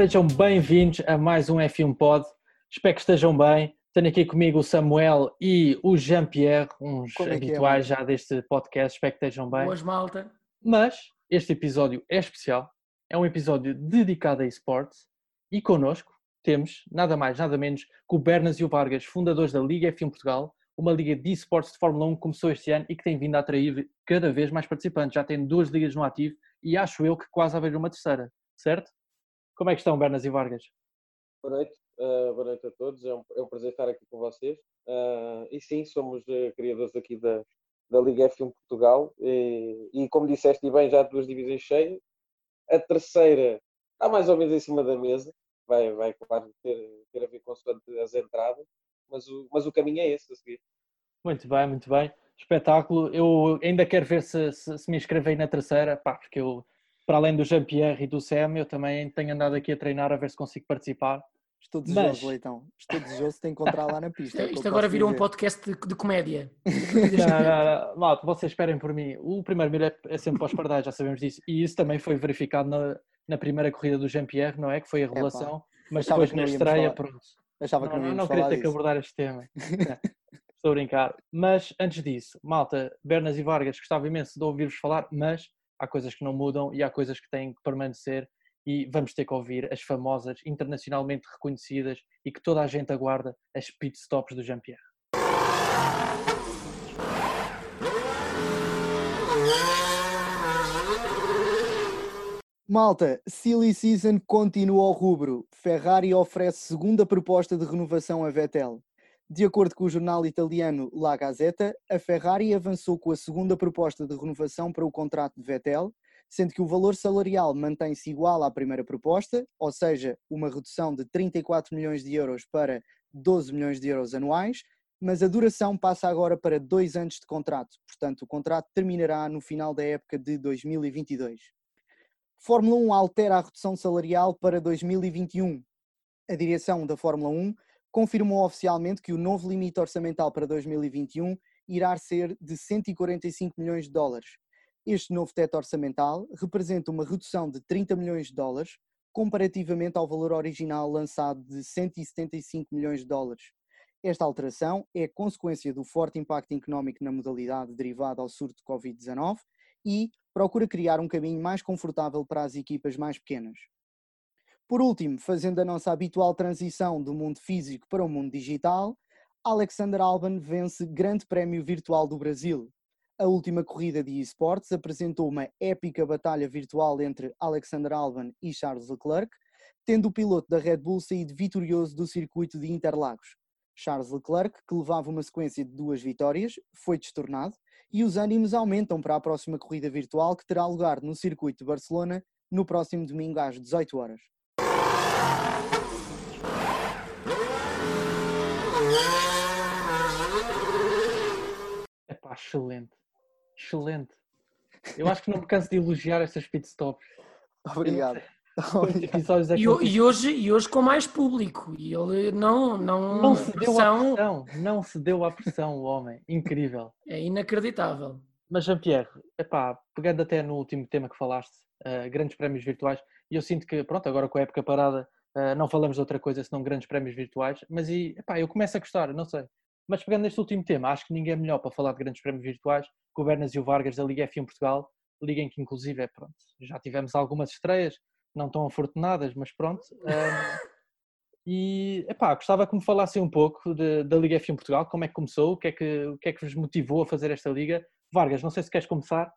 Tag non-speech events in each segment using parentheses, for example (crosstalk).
sejam bem-vindos a mais um F1 Pod. Espero que estejam bem. Tenho aqui comigo o Samuel e o Jean-Pierre, uns é é, habituais já deste podcast. Espero que estejam bem. Boas, malta. Mas este episódio é especial. É um episódio dedicado a esportes e connosco temos nada mais, nada menos que o Bernas e o Vargas, fundadores da Liga F1 Portugal, uma liga de esportes de Fórmula 1 que começou este ano e que tem vindo a atrair cada vez mais participantes. Já tem duas ligas no ativo e acho eu que quase a haver uma terceira, certo? Como é que estão, Bernas e Vargas? Boa noite, uh, boa noite a todos. É um, é um, prazer estar aqui com vocês. Uh, e sim, somos uh, criadores aqui da, da Liga F1 Portugal. E, e, como disseste bem, já duas divisões cheias. A terceira está mais ou menos em cima da mesa. Vai, vai claro, ter, ter a ver com as entradas. Mas o, mas o caminho é esse a seguir. Muito bem, muito bem. Espetáculo. Eu ainda quero ver se, se, se me inscrevei na terceira, pá, porque eu para além do Jean-Pierre e do Sam, eu também tenho andado aqui a treinar a ver se consigo participar. Estou desejoso, Mas... Leitão. Estou desejoso de encontrar lá na (laughs) pista. Isto, é isto agora virou um podcast de, de comédia. (laughs) não, não, não. vocês esperem por mim. O primeiro milho é, é sempre para os pardais, já sabemos disso. E isso também foi verificado na, na primeira corrida do Jean-Pierre, não é? Que foi a revelação. É, mas depois na estreia, pronto. Achava que não, não, não queria ter disso. que abordar este tema. (laughs) Estou a brincar. Mas antes disso, malta, Bernas e Vargas, gostava imenso de ouvir-vos falar, mas há coisas que não mudam e há coisas que têm que permanecer e vamos ter que ouvir as famosas, internacionalmente reconhecidas e que toda a gente aguarda, as pit stops do Jean-Pierre. Malta, Silly Season continua ao rubro. Ferrari oferece segunda proposta de renovação a Vettel. De acordo com o jornal italiano La Gazzetta, a Ferrari avançou com a segunda proposta de renovação para o contrato de Vettel, sendo que o valor salarial mantém-se igual à primeira proposta, ou seja, uma redução de 34 milhões de euros para 12 milhões de euros anuais, mas a duração passa agora para dois anos de contrato, portanto, o contrato terminará no final da época de 2022. Fórmula 1 altera a redução salarial para 2021. A direção da Fórmula 1 confirmou oficialmente que o novo limite orçamental para 2021 irá ser de 145 milhões de dólares. Este novo teto orçamental representa uma redução de 30 milhões de dólares comparativamente ao valor original lançado de 175 milhões de dólares. Esta alteração é consequência do forte impacto económico na modalidade derivado ao surto de Covid-19 e procura criar um caminho mais confortável para as equipas mais pequenas. Por último, fazendo a nossa habitual transição do mundo físico para o mundo digital, Alexander Alban vence Grande Prémio Virtual do Brasil. A última corrida de esportes apresentou uma épica batalha virtual entre Alexander Alban e Charles Leclerc, tendo o piloto da Red Bull saído vitorioso do circuito de Interlagos. Charles Leclerc, que levava uma sequência de duas vitórias, foi destornado e os ânimos aumentam para a próxima corrida virtual que terá lugar no circuito de Barcelona no próximo domingo às 18 horas. Epá, excelente. Excelente. Eu acho que não me canso de elogiar estas pitstops. Obrigado. (laughs) É e, e, hoje, e hoje com mais público. E ele não. Não, não se deu pressão... à pressão. Não se deu à pressão, o homem. Incrível. É inacreditável. Mas, Jean-Pierre, pegando até no último tema que falaste, uh, grandes prémios virtuais, e eu sinto que, pronto, agora com a época parada, uh, não falamos de outra coisa senão grandes prémios virtuais, mas e, epá, eu começo a gostar, não sei. Mas pegando neste último tema, acho que ninguém é melhor para falar de grandes prémios virtuais que o Bernas e o Vargas da Liga F1 Portugal, liga em que inclusive é pronto, já tivemos algumas estreias, não tão afortunadas, mas pronto. Um, (laughs) e epá, gostava que me falassem um pouco de, da Liga F1 Portugal, como é que começou, o que é que, o que é que vos motivou a fazer esta liga. Vargas, não sei se queres começar.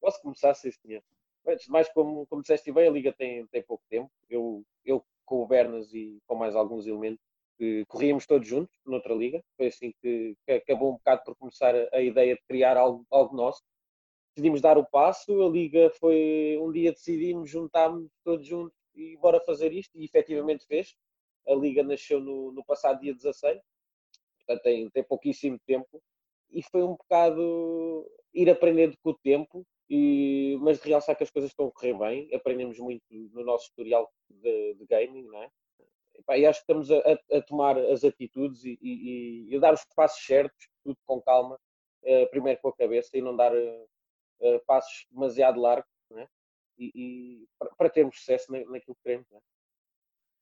Posso começar, sim, senhor. Antes de mais, como, como disseste bem, a liga tem, tem pouco tempo. Eu, eu com o Bernas e com mais alguns elementos corríamos todos juntos noutra liga. Foi assim que, que acabou um bocado por começar a, ideia de criar algo, algo nosso. Decidimos dar o passo, a liga foi um dia decidimos, juntámos todos juntos e bora fazer isto, e efetivamente fez. A liga nasceu no, no passado dia 16, portanto tem, tem pouquíssimo tempo, e foi um bocado ir aprendendo com o tempo, e, mas realçar que as coisas estão a correr bem, aprendemos muito no nosso tutorial de, de gaming, não é? e acho que estamos a, a, tomar as atitudes e, e, e, a dar os passos certos, tudo com calma, uh, primeiro com a cabeça e não dar uh, passos demasiado largos, né? e, e para, termos sucesso naquilo que queremos. Né?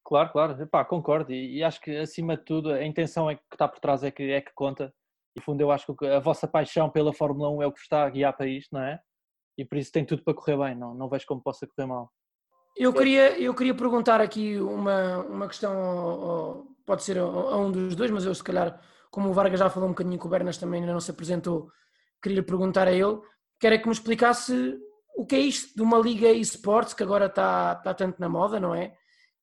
Claro, claro, Epá, concordo e, e, acho que acima de tudo a intenção é que está por trás é que, é que conta e fundo eu acho que a vossa paixão pela Fórmula 1 é o que está a guiar para isto, não é? E por isso tem tudo para correr bem, não, não vejo como possa correr mal. Eu queria, eu queria perguntar aqui uma, uma questão, pode ser a, um dos dois, mas eu se calhar, como o Vargas já falou um bocadinho com o Bernas também ainda não se apresentou, queria perguntar a ele, quero é que me explicasse o que é isto de uma liga esportes que agora está, está tanto na moda, não é?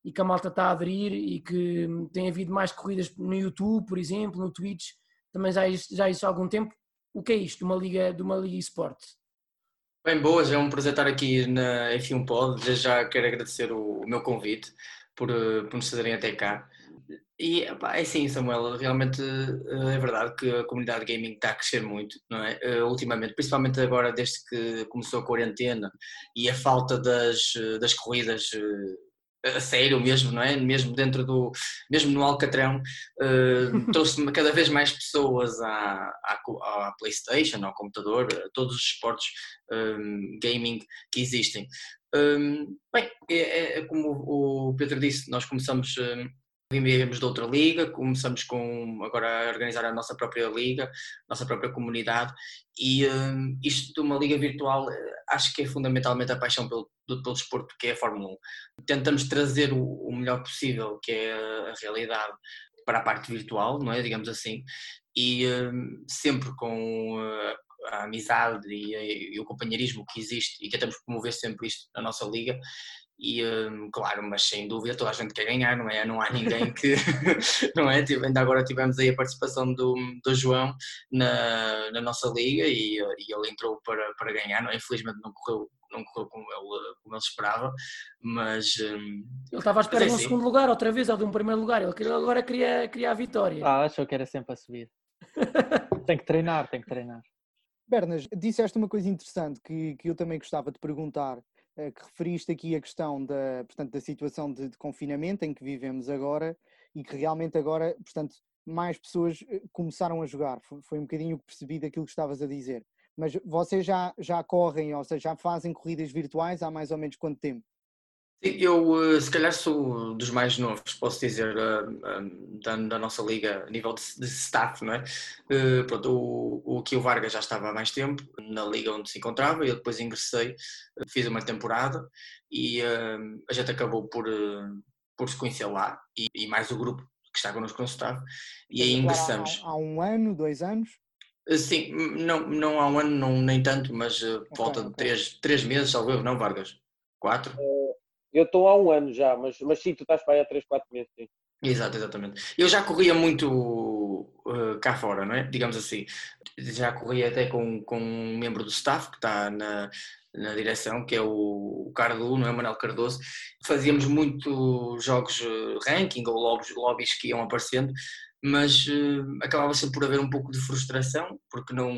e que a malta está a aderir e que tem havido mais corridas no YouTube, por exemplo, no Twitch, também já já existe há algum tempo. O que é isto de uma liga, de uma liga esportes? Bem, boas, é um prazer estar aqui na F1 Pod. Desde já quero agradecer o, meu convite por, eh, por nos fazerem até cá. E é sim, Samuel, realmente eh, é verdade que a comunidade gaming está a crescer muito, não é? Uh, ultimamente, principalmente agora desde que começou a quarentena e a falta das, das corridas a sério mesmo, não é? Mesmo dentro do, mesmo no Alcatrão, (laughs) uh, trouxe cada vez mais pessoas à, à, à, Playstation, ao computador, a todos os esportes um, gaming que existem. Um, bem, é, é, como o Pedro disse, nós começamos um, viemos de outra liga, começamos com agora a organizar a nossa própria liga, nossa própria comunidade e um, isto de uma liga virtual eh, acho que é fundamentalmente a paixão pelo, pelo desporto que é a Fórmula 1. Tentamos trazer o, o melhor possível que é a, realidade para a parte virtual, não é, digamos assim, e um, sempre com uh, a amizade e, e, o companheirismo que existe e tentamos promover sempre isto na nossa liga e um, claro, mas sem dúvida toda a gente quer ganhar, não é? Não há ninguém que, (laughs) não é? Ainda agora tivemos aí a participação do, do João na, na nossa liga e, e ele entrou para, para ganhar, não é? Infelizmente não correu, não correu como ele, como ele esperava, mas... Um, ele estava à espera é de um assim. segundo lugar, outra vez, ou de um primeiro lugar, ele agora queria, queria a vitória. Ah, achou que era sempre a subir. (laughs) tem que treinar, tem que treinar. Bernas, disseste uma coisa interessante que, que eu também gostava de perguntar, que referiste aqui a questão da, portanto, da situação de, de, confinamento em que vivemos agora e que realmente agora, portanto, mais pessoas eh, começaram a jogar. Foi, foi um bocadinho que percebi daquilo que estavas a dizer. Mas vocês já, já correm, ou seja, já fazem corridas virtuais há mais ou menos quanto tempo? Eu, eh, se calhar, sou dos mais novos, posso dizer, eh, eh, da, da nossa liga, a nível de, de staff, não é? Pronto, o, o Kio Vargas já estava há mais tempo na liga onde se encontrava, eu depois ingressei, fiz uma temporada e a gente acabou por, por se conhecer lá e, e mais o grupo que está connosco no staff, e aí ingressamos. Há, há um ano, dois anos? Sim, não, não há um ano, não, nem tanto, mas okay, volta okay. de três, três meses, salvo não, Vargas? Quatro? Eu estou há um ano já, mas, mas sim, tu estás para aí há 3, 4 meses, sim. Exato, exatamente. Eu já corria muito uh, cá fora, não é? Digamos assim. Já corria até com, com um membro do staff que está na, na direção, que é o, o Cardo, não é? Manuel Cardoso. Fazíamos muito jogos uh, ranking ou lobbies, lobbies que iam aparecendo, mas uh, acabava sempre por haver um pouco de frustração, porque não,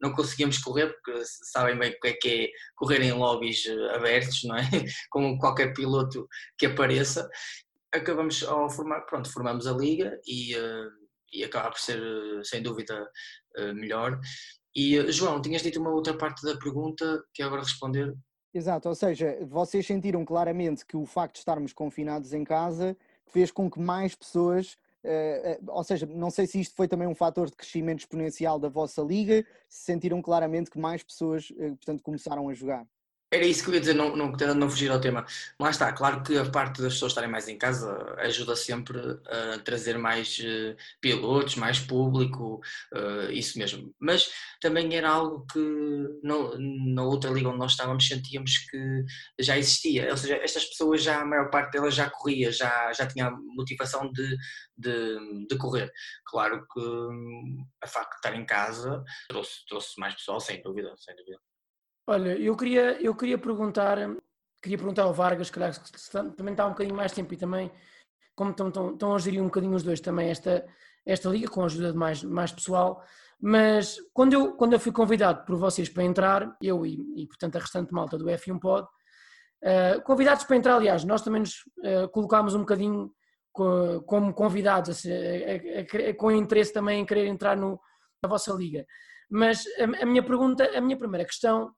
não conseguíamos correr, porque sabem bem o que é que é correr em lobbies eh, abertos, não é? (laughs) Com qualquer piloto que apareça. Acabamos ao formar, pronto, formamos a liga e, uh, e acaba por ser, eh, sem dúvida, melhor. E, João, tinhas dito uma outra parte da pergunta que agora responder. Exato, ou seja, vocês sentiram claramente que o facto de estarmos confinados em casa fez com que mais pessoas ou seja, não sei se isto foi também um fator de crescimento exponencial da vossa liga, se sentiram claramente que mais pessoas, uh, portanto, começaram a jogar. Era isso que eu ia dizer, não, não, não fugir ao tema. Lá está, claro que a parte das pessoas estarem mais em casa ajuda sempre a trazer mais uh, pilotos, mais público, uh, isso mesmo. Mas também era algo que na outra liga onde nós estávamos sentíamos que já existia. Ou seja, estas pessoas já, a maior parte delas já corria, já, já tinha motivação de, de, de correr. Claro que hum, a facto de estar em casa trouxe, trouxe mais pessoal, sem dúvida, sem dúvida. Olha, eu queria, eu queria perguntar, queria perguntar ao Vargas, calhar, também está um bocadinho mais tempo e também, como estão, estão, estão a gerir um bocadinho os dois também esta, esta liga, com a ajuda de mais, mais pessoal, mas quando eu, quando eu fui convidado por vocês para entrar, eu e, e portanto a restante malta do F1 Pod, uh, convidados para entrar, aliás, nós também nos uh, colocámos um bocadinho co, como convidados, a, a, a, com interesse também em querer entrar no, na vossa liga. Mas a, minha pergunta, a minha primeira questão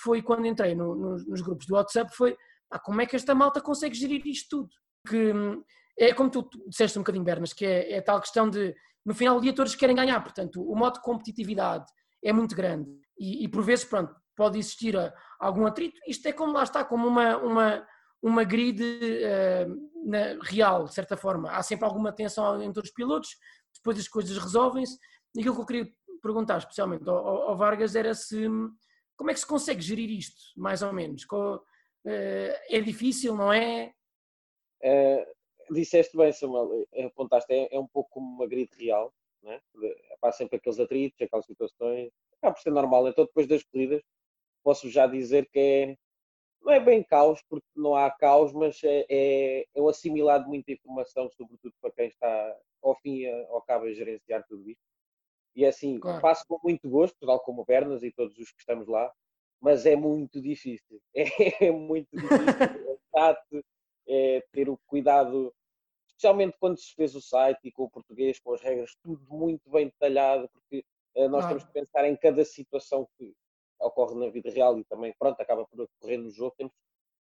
foi quando entrei no, no, nos grupos do WhatsApp, foi ah, como é que esta malta consegue gerir isto tudo? Que hum, é como tu, disseste um bocadinho, Bernas, que é, é, tal questão de, no final do dia, todos querem ganhar, portanto, o modo de competitividade é muito grande e, e por vezes, pronto, pode existir ah, algum atrito. Isto é como lá está, como uma, uma, uma grid uh, na, real, de certa forma. Há sempre alguma tensão entre os pilotos, depois as coisas resolvem-se. E aquilo que eu queria perguntar especialmente ao, ao, Vargas era se como é que se consegue gerir isto, mais ou menos? Uh, é difícil, não é? Uh, disseste bem, Samuel, apontaste, é, é um pouco como uma grid real, não é? Há sempre aqueles atritos, aquelas situações, acaba por ser normal. Então, depois das corridas, posso já dizer que é, não é bem caos, porque não há caos, mas é, é, é o assimilar de muita informação, sobretudo para quem está ao fim ao cabo a gerenciar tudo isto. E é assim, claro. faço com muito gosto, tal como o Bernas e todos os que estamos lá, mas é muito difícil. (laughs) É, muito difícil. É, (laughs) é ter o cuidado, especialmente quando se fez o site e com o português, com as regras, tudo muito bem detalhado, porque uh, nós claro. temos que pensar em cada situação que ocorre na vida real e também, pronto, acaba por ocorrer no jogo. Temos,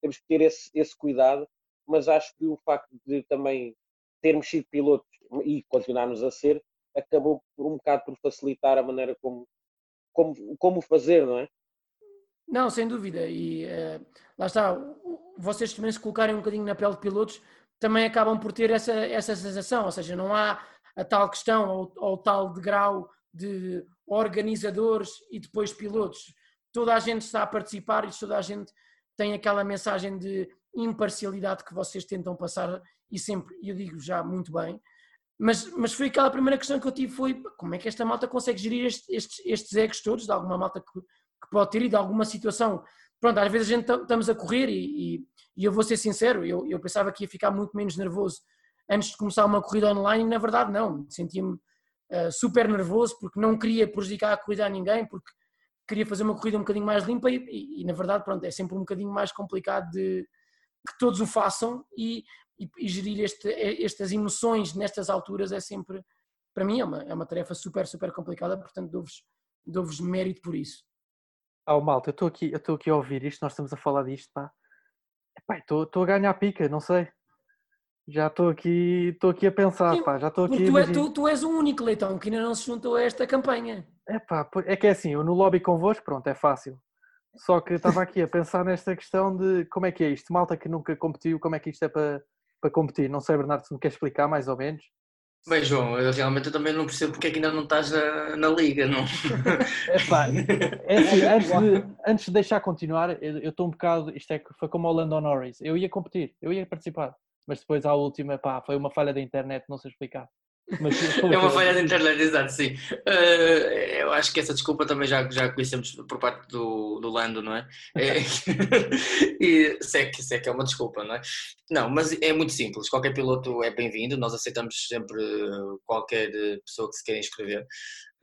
temos que ter esse, esse cuidado, mas acho que o facto de também termos sido pilotos e continuarmos a ser, acabou por um bocado por facilitar a maneira como, como, como fazer, não é? Não, sem dúvida. E uh, lá está, vocês também se colocarem um bocadinho na pele de pilotos, também acabam por ter essa, essa sensação, ou seja, não há a tal questão ou, ou tal degrau de organizadores e depois pilotos. Toda a gente está a participar e toda a gente tem aquela mensagem de imparcialidade que vocês tentam passar e sempre, eu digo já muito bem, mas, mas foi aquela primeira questão que eu tive foi como é que esta malta consegue gerir estes, estes, egos todos, de alguma malta que, que pode ter e de alguma situação. Pronto, às vezes a gente estamos a correr e, e, e, eu vou ser sincero, eu, eu pensava que ia ficar muito menos nervoso antes de começar uma corrida online e na verdade não, sentia-me uh, super nervoso porque não queria prejudicar a corrida a ninguém, porque queria fazer uma corrida um bocadinho mais limpa e, e, e na verdade pronto, é sempre um bocadinho mais complicado de que todos o façam e, e, e gerir este, estas emoções nestas alturas é sempre, para mim, é uma, é uma tarefa super, super complicada, portanto dou-vos dou mérito por isso. Oh, malta, eu estou aqui, eu aqui a ouvir isto, nós estamos a falar disto, pá. Estou a ganhar pica, não sei. Já estou aqui, estou aqui a pensar, Sim, pá, já estou aqui. Tu, é, tu, tu, és o único leitão que ainda não se juntou a esta campanha. É pá, é que é assim, eu no lobby convosco, pronto, é fácil. Só que estava aqui a pensar nesta questão de como é que é isto, malta que nunca competiu, como é que isto é para, para competir. Não sei, Bernardo, se me quer explicar mais ou menos. Bem, João, eu realmente eu também não percebo porque é que ainda não estás na, na liga, não? (laughs) Epá, (laughs) é assim, antes, de, antes de deixar continuar, eu estou um bocado, isto é que foi como o Lando Norris, eu ia competir, eu ia participar, mas depois à última, pá, foi uma falha da internet, não sei explicar. Mas, é uma falha da internet, exato, sim. Uh, eu acho que essa desculpa também já, já conhecemos por parte do, do Lando, não é? é (laughs) e se é, que, se é que é uma desculpa, não é? Não, mas é muito simples. Qualquer piloto é bem-vindo, nós aceitamos sempre qualquer pessoa que se queira inscrever.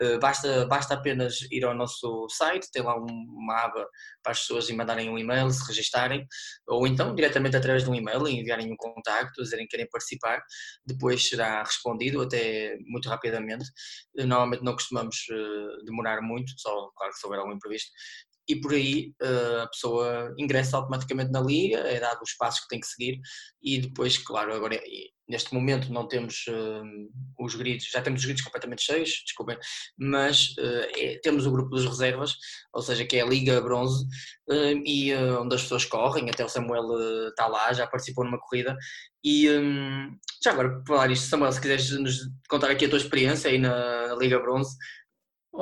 Eh, basta, basta apenas ir ao nosso site, tem lá uma aba para as pessoas mandarem um e-mail, se registarem, ou então diretamente através de um e-mail enviarem um contacto, dizerem que querem participar, depois será respondido até muito rapidamente. Eh, normalmente não costumamos eh, demorar muito, só claro que se houver algum imprevisto, e por aí a pessoa ingressa automaticamente na liga, é dado os passos que tem que seguir e depois, claro, agora Neste momento não temos uh, os grids, já temos os grids completamente cheios, desculpem, mas uh, é, temos o grupo dos reservas, ou seja, que é a Liga Bronze, e onde as pessoas correm, até o Samuel está lá, já participou numa corrida. E um, já agora, para falar isto, Samuel, se quiseres nos contar aqui a tua experiência aí na, na Liga Bronze.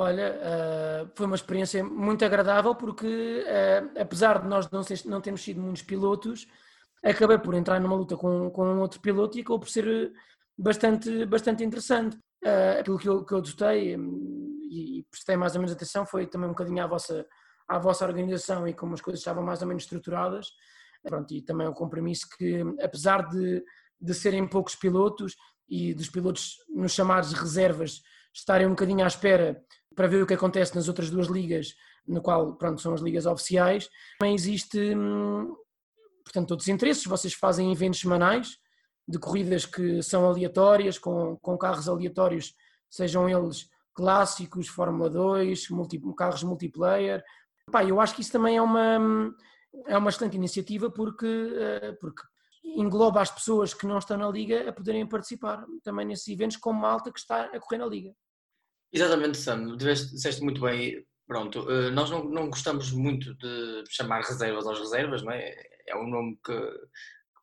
Olha, foi uma experiência muito agradável porque, apesar de nós não, ser, não termos sido muitos pilotos, acabei por entrar numa luta com, com um outro piloto e acabou por ser eh, bastante, bastante interessante. Aquilo que eu, que eu gostei hum, e, e prestei mais ou menos atenção foi também um bocadinho à vossa, à vossa organização e como as coisas estavam mais ou menos estruturadas. Pronto, e também o compromisso que, apesar de, de serem poucos pilotos e dos pilotos nos chamados reservas estarem um bocadinho à espera para ver o que acontece nas outras duas ligas, no qual, pronto, são as ligas oficiais, também existe hum, portanto, outros interesses. Vocês fazem eventos semanais de corridas que são aleatórias, com, com carros aleatórios, sejam eles clássicos, Fórmula 2, multi, carros multiplayer. Pá, eu acho que isso também é uma, é uma excelente iniciativa porque, eh, porque engloba as pessoas que não estão na liga a poderem participar também nesses eventos com malta que está a correr na liga. Exatamente, Sam, disseste muito bem. Pronto, eh, nós não, não gostamos muito de chamar reservas às reservas, não é? É um nome que,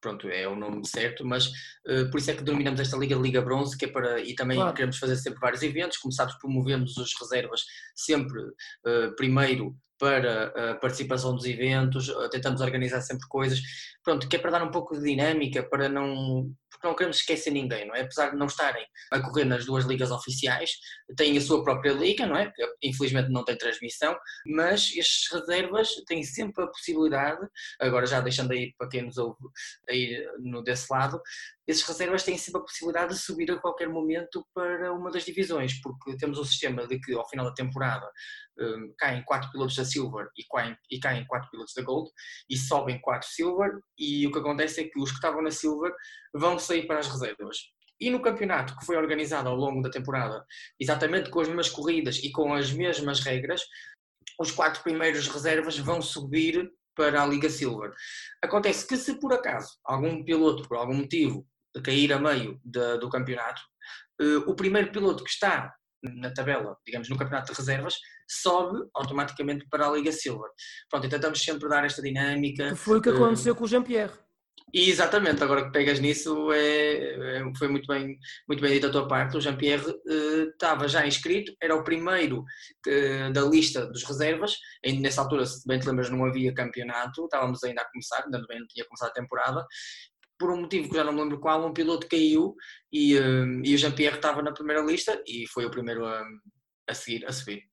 pronto, é o nome certo, mas uh, por isso é que denominamos esta Liga Liga Bronze, que é para, e também claro. queremos fazer sempre vários eventos, como sabes promovemos as reservas sempre uh, primeiro para a participação dos eventos, eh, tentamos organizar sempre coisas, pronto, que é para dar um pouco de dinâmica, para não, porque não queremos esquecer ninguém, não é? Apesar de não estarem a correr nas duas ligas oficiais, têm a sua própria liga, não é? Infelizmente não tem transmissão, mas estes reservas têm sempre a possibilidade, agora já deixando aí para quem nos ouve aí no desse lado, esses reservas têm sempre a possibilidade de subir a qualquer momento para uma das divisões, porque temos um sistema de que ao final da temporada um, caem 4 pilotos da Silver e caem, e caem 4 pilotos da Gold e sobem 4 Silver e o que acontece é que os que estavam na Silver vão sair para as reservas. E no campeonato que foi organizado ao longo da temporada, exatamente com as mesmas corridas e com as mesmas regras, os quatro primeiros reservas vão subir para a Liga Silver. Acontece que se por acaso algum piloto, por algum motivo, cair a meio de, do campeonato, uh, o primeiro piloto que está na tabela, digamos, no campeonato de reservas, sobe automaticamente para a Liga Silver. Pronto, tentamos sempre dar esta dinâmica. Que foi o que eh, aconteceu com o Jean-Pierre. Exatamente, agora que pegas nisso é, é, foi muito bem, muito bem dito a tua parte. O Jean-Pierre uh, estava já inscrito, era o primeiro da lista dos reservas. Ainda nessa altura, se bem te lembras, não havia campeonato, estávamos ainda a começar, ainda bem não tinha começado a temporada por um motivo que já não me lembro qual, um piloto caiu e, um, e o Jean-Pierre estava na primeira lista e foi o primeiro a, a seguir, a subir.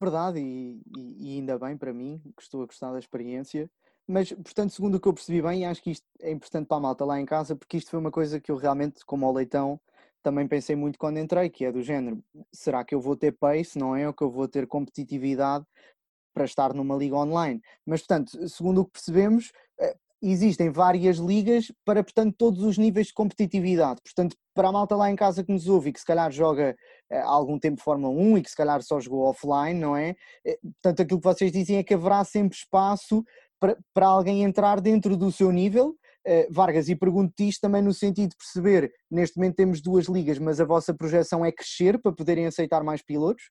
Verdade, e, e, e, ainda bem para mim, que estou a gostar da experiência. Mas, portanto, segundo o que eu percebi bem, acho que isto é importante para a malta lá em casa, porque isto foi uma coisa que eu realmente, como ao leitão, também pensei muito quando entrei, que é do género, será que eu vou ter pace, não é? Ou que eu vou ter competitividade para estar numa liga online? Mas, portanto, segundo o que percebemos, eh, existem várias ligas para, portanto, todos os níveis de competitividade. Portanto, para a malta lá em casa que nos ouve e que se calhar joga há eh, algum tempo Fórmula 1 e que se calhar só jogou offline, não é? Eh, portanto, aquilo que vocês dizem é que haverá sempre espaço para, para alguém entrar dentro do seu nível. Uh, Vargas, e pergunto-te isto também no sentido de perceber, neste momento temos duas ligas, mas a vossa projeção é crescer para poderem aceitar mais pilotos?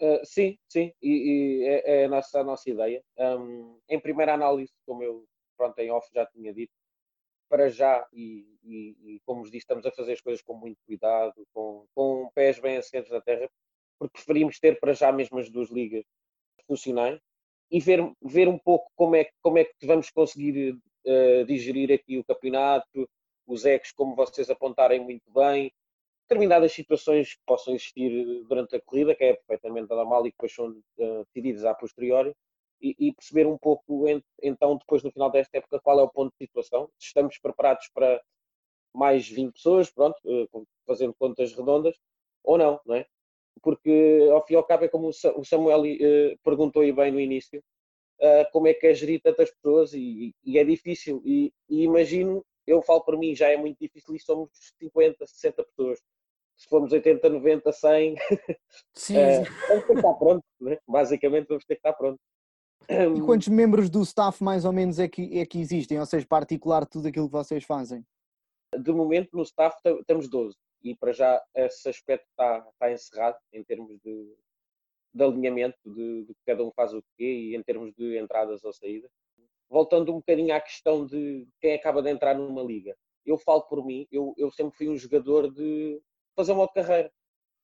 Uh, sim, sim, e, e é, é, a, nossa, a nossa ideia. Um, em primeira análise, como eu pronto, em off já tinha dito, para já, e, e, e, como vos disse, estamos a fazer as coisas com muito cuidado, com, com pés bem assentes na terra, porque preferimos ter para já mesmo as duas ligas funcionais e ver, ver um pouco como é, como é que vamos conseguir uh, digerir aqui o campeonato, os ecos, como vocês apontarem muito bem, determinadas situações que possam existir durante a corrida, que é perfeitamente normal e que depois são uh, decididas a posteriori, e, e, perceber um pouco, então, depois no final desta época, qual é o ponto de situação. Se estamos preparados para mais 20 pessoas, pronto, eh, fazendo contas redondas, ou não, não é? Porque, ao fim e ao cabo, é como o Samuel uh, perguntou aí bem no início, uh, como é que é gerir tantas pessoas e, e é difícil. E, e, imagino, eu falo por mim, já é muito difícil e somos 50, 60 pessoas. Se formos 80, 90, 100, Sim. vamos ter que estar pronto, né? basicamente vamos ter que estar pronto. E quantos membros do staff mais ou menos é que, é que existem? Ou seja, particular tudo aquilo que vocês fazem? De momento no staff temos 12 e para já esse aspecto está, está encerrado em termos de, de alinhamento de, de cada um faz o quê e em termos de entradas ou saídas. Voltando um bocadinho à questão de quem acaba de entrar numa liga. Eu falo por mim, eu, eu sempre fui um jogador de fazer uma carreira,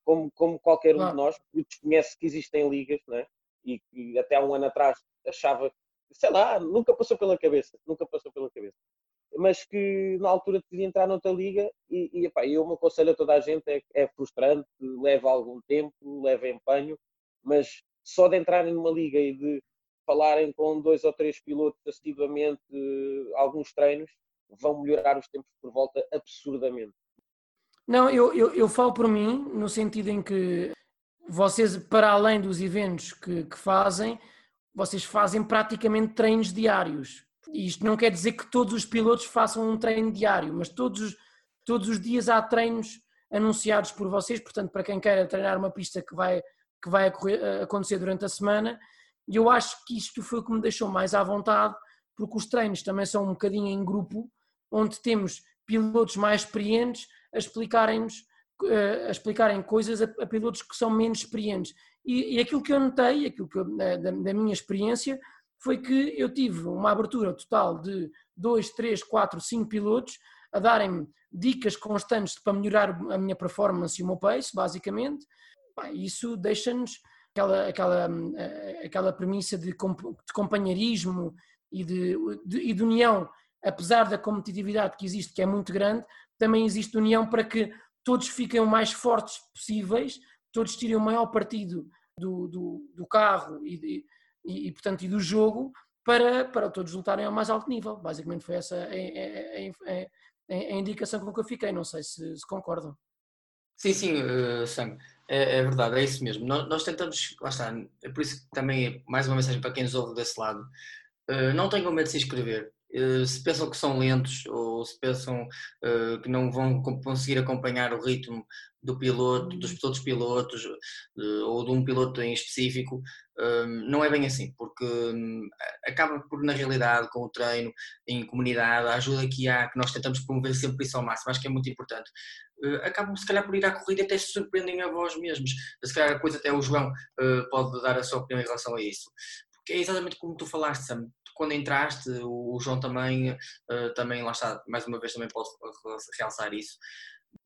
como, como qualquer um ah. de nós, que desconhece que existem ligas, não é? e que até há um ano atrás achava, sei lá, nunca passou pela cabeça, nunca passou pela cabeça. Mas que na altura decidi entrar noutra liga e, e epá, eu me aconselho a toda a gente, é, é frustrante, leva algum tempo, leva empenho, mas só de entrarem numa liga e de falarem com dois ou três pilotos assiduamente alguns treinos, vão melhorar os tempos por volta absurdamente. Não, eu, eu, eu falo por mim, no sentido em que vocês, para além dos eventos que, que fazem, vocês fazem praticamente treinos diários. E isto não quer dizer que todos os pilotos façam um treino diário, mas todos os, todos os dias há treinos anunciados por vocês, portanto, para quem queira treinar uma pista que vai, que vai acontecer durante a semana, eu acho que isto foi o que me deixou mais à vontade, porque os treinos também são um bocadinho em grupo, onde temos pilotos mais experientes a explicarem-nos a explicarem coisas a, pilotos que são menos experientes. E, e aquilo que eu notei, aquilo que eu, da, da, minha experiência, foi que eu tive uma abertura total de 2, 3, 4, 5 pilotos a darem-me dicas constantes para melhorar a minha performance e o meu pace, basicamente. Isso deixa-nos aquela, aquela, eh, aquela premissa de, de companheirismo e de, de, e de união, apesar da competitividade que existe, que é muito grande, também existe união para que todos fiquem o mais fortes possíveis, todos tirem o maior partido do, do, do carro e, e, e, portanto, e do jogo para, para todos lutarem ao mais alto nível. Basicamente foi essa a, a, a, a indicação com que eu fiquei, não sei se, se concordam. Sim, sim, uh, Sam, é, é, verdade, é isso mesmo. Nós, nós, tentamos, lá está, é por isso que também, mais uma mensagem para quem nos ouve desse lado, uh, não tenham medo de se inscrever. Uh, se pensam que são lentos ou se pensam uh, que não vão conseguir acompanhar o ritmo do piloto, dos uhum. outros pilotos ou de um piloto em específico, não é bem assim, porque hum, acaba por, na realidade, com o treino, em comunidade, a ajuda que há, que nós tentamos promover sempre isso ao máximo, acho que é muito importante. Uh, acabam se calhar por ir à corrida e até se surpreendem a vós mesmos. Se calhar a coisa até o João uh, pode dar a sua opinião em relação a isso. Porque é exatamente como tu falaste, Sam. Quando entraste, o João também, uh, também lá está, mais uma vez também posso realçar isso.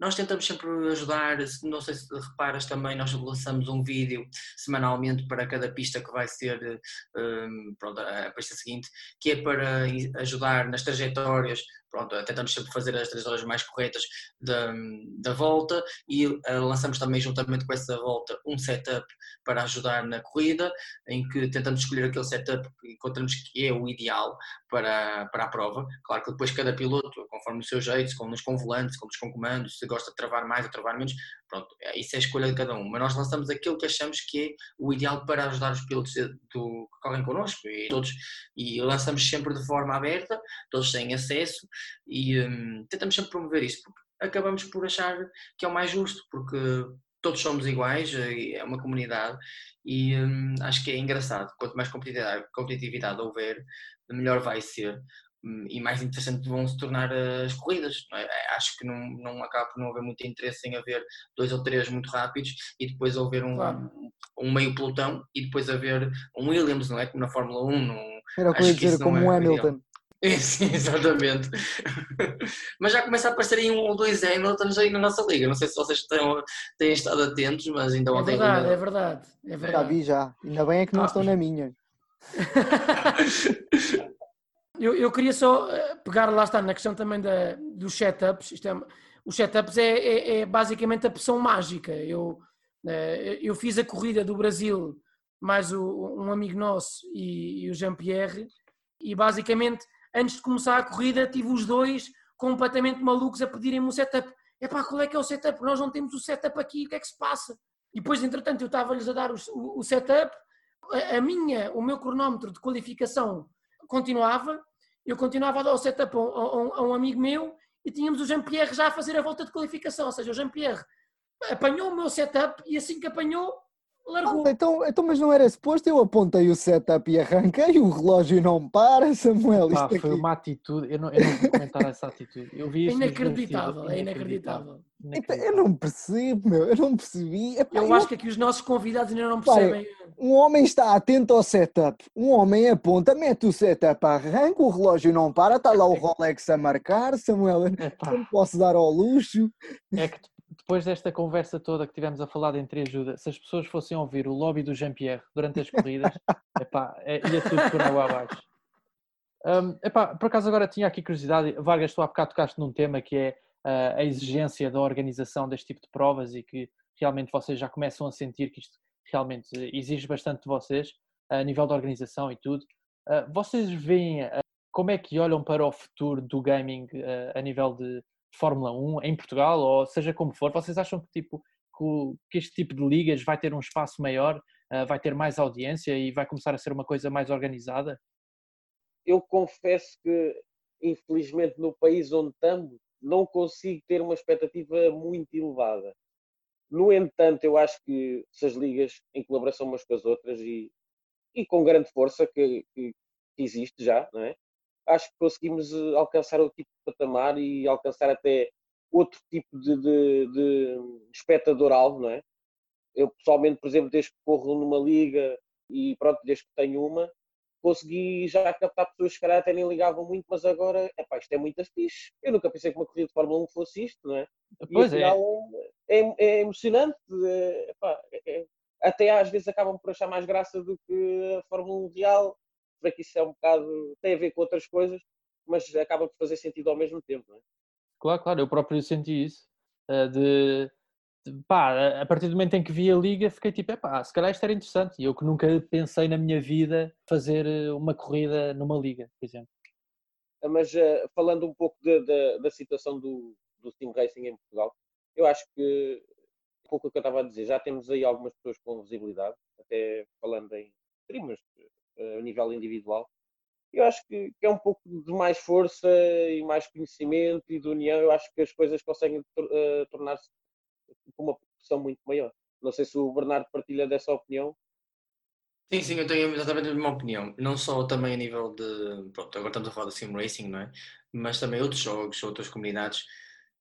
Nós tentamos sempre ajudar, não sei se reparas também, nós lançamos um vídeo semanalmente para cada pista que vai ser um, pronto, a pista seguinte, que é para ajudar nas trajetórias pronto, tentamos sempre fazer as trajetórias mais corretas da, da volta e uh, lançamos também juntamente com essa volta um setup para ajudar na corrida, em que tentamos escolher aquele setup que encontramos que é o ideal para, para a prova. Claro que depois cada piloto, conforme o seu jeito, com nos com volantes, com, com comandos, se gosta de travar mais ou travar menos, pronto, é, isso é a escolha de cada um. Mas nós lançamos aquilo que achamos que é o ideal para ajudar os pilotos do, que correm connosco e todos, e lançamos sempre de forma aberta, todos têm acesso e um, tentamos sempre promover isso, porque acabamos por achar que é o mais justo, porque todos somos iguais, eh, é uma comunidade e hum, acho que é engraçado. Quanto mais competitividade, competitividade houver, melhor vai ser hum, e mais interessante vão se tornar as corridas. É? É, acho que não, não acaba por não haver muito interesse em haver dois ou três muito rápidos e depois haver um, claro. um meio pelotão e depois haver um Williams, não é? Como na Fórmula 1. Não, Era o que eu ia dizer, como é um Hamilton. (laughs) Sim, exatamente. (laughs) mas já começa a aparecer aí um ou dois Hamiltons aí na nossa liga. Não sei se vocês têm, têm estado atentos, mas ainda ontem. É verdade, ainda... é verdade, é verdade. Já vi já. Ainda bem é que não ah. estão na minha. (laughs) eu, eu queria só eh, pegar lá está na questão também da, dos setups. Isto é, os setups é, é, é basicamente a pressão mágica. Eu, eh, eu fiz a corrida do Brasil mais o, um amigo nosso e, e o Jean-Pierre e basicamente antes de começar a corrida, tive os dois completamente malucos a pedirem-me um setup. Epá, qual é que é o setup? Nós não temos o setup aqui, o que é que se passa? E depois, entretanto, eu estava-lhes a dar o, o, setup, a, a, minha, o meu cronómetro de qualificação continuava, eu continuava a dar o setup a, a, a um amigo meu e tínhamos o Jean-Pierre já a fazer a volta de qualificação, ou seja, o Jean-Pierre apanhou o meu setup e assim que apanhou, largou. Ah, então, então, mas não era suposto, eu apontei o setup e arranquei, o relógio não para, (laughs) Samuel. Pá, foi aqui... uma atitude, eu não, eu não vou comentar essa atitude. Eu vi é inacreditável, é inacreditável. inacreditável. Eu não percebo, meu, eu não percebi. Epá, eu, eu acho que aqui os nossos convidados ainda não percebem. um homem está atento ao setup, um homem aponta, mete o setup, arranca, o relógio não para, está lá o Rolex a marcar, Samuel, eu não posso dar ao luxo. É que depois desta conversa toda que tivemos a falar de entreajuda, se as pessoas fossem ouvir o lobby do Jean-Pierre durante as corridas, (laughs) epá, é, ia tudo por água abaixo. Um, epá, por acaso agora tinha aqui curiosidade, Vargas, tu há bocado tocaste num tema que é uh, a exigência da organização deste tipo de provas e que realmente vocês já começam a sentir que isto realmente exige bastante de vocês, uh, a nível da organização e tudo. Uh, vocês veem como é que olham para o futuro do gaming a nível de Fórmula 1 em Portugal, ou seja como for, vocês acham que, tipo, que este tipo de ligas vai ter um espaço maior, uh, vai ter mais audiência e vai começar a ser uma coisa mais organizada? Eu confesso que, infelizmente, no país onde estamos, não consigo ter uma expectativa muito elevada. No entanto, eu acho que se as ligas, em colaboração umas com as outras e, e com grande força que, que existe já, não é? Acho que conseguimos eh, alcançar outro tipo de patamar e alcançar até outro tipo de, de, de espectador-alvo, não é? Eu pessoalmente, por exemplo, desde que corro numa liga e pronto, desde que tenho uma, consegui já captar pessoas que calhar até nem ligavam muito, mas agora, epá, isto é muito fixe. Eu nunca pensei que uma corrida de Fórmula 1 fosse isto, não é? Pois é. é. é. é. emocionante, é, epá, é, até às vezes acabam por achar mais graça do que a Fórmula 1 real, para que isso é um bocado, tem a ver com outras coisas, mas acaba por fazer sentido ao mesmo tempo, não é? Claro, claro, eu próprio senti isso, eh, de pá, a partir do momento em que vi a liga, fiquei tipo, pá, se calhar isto era interessante. E eu que nunca pensei na minha vida fazer eh, uma corrida numa liga, por exemplo. Ah, mas uh, falando um pouco de, de, da situação do, do Sim Racing em Portugal, eu acho que, um pouco o que eu estava a dizer, já temos aí algumas pessoas com visibilidade, até falando em uh, a nível individual. Eu acho que, é um pouco de mais força e mais conhecimento e de união. Eu acho que as coisas conseguem uh, tornar-se com uma proporção muito maior. Não sei se o Bernardo partilha dessa opinião. Sim, sim, eu tenho exatamente a mesma opinião. Não só também a nível de. Pronto, agora estamos a falar de sim racing, não é? Mas também outros jogos, outras comunidades.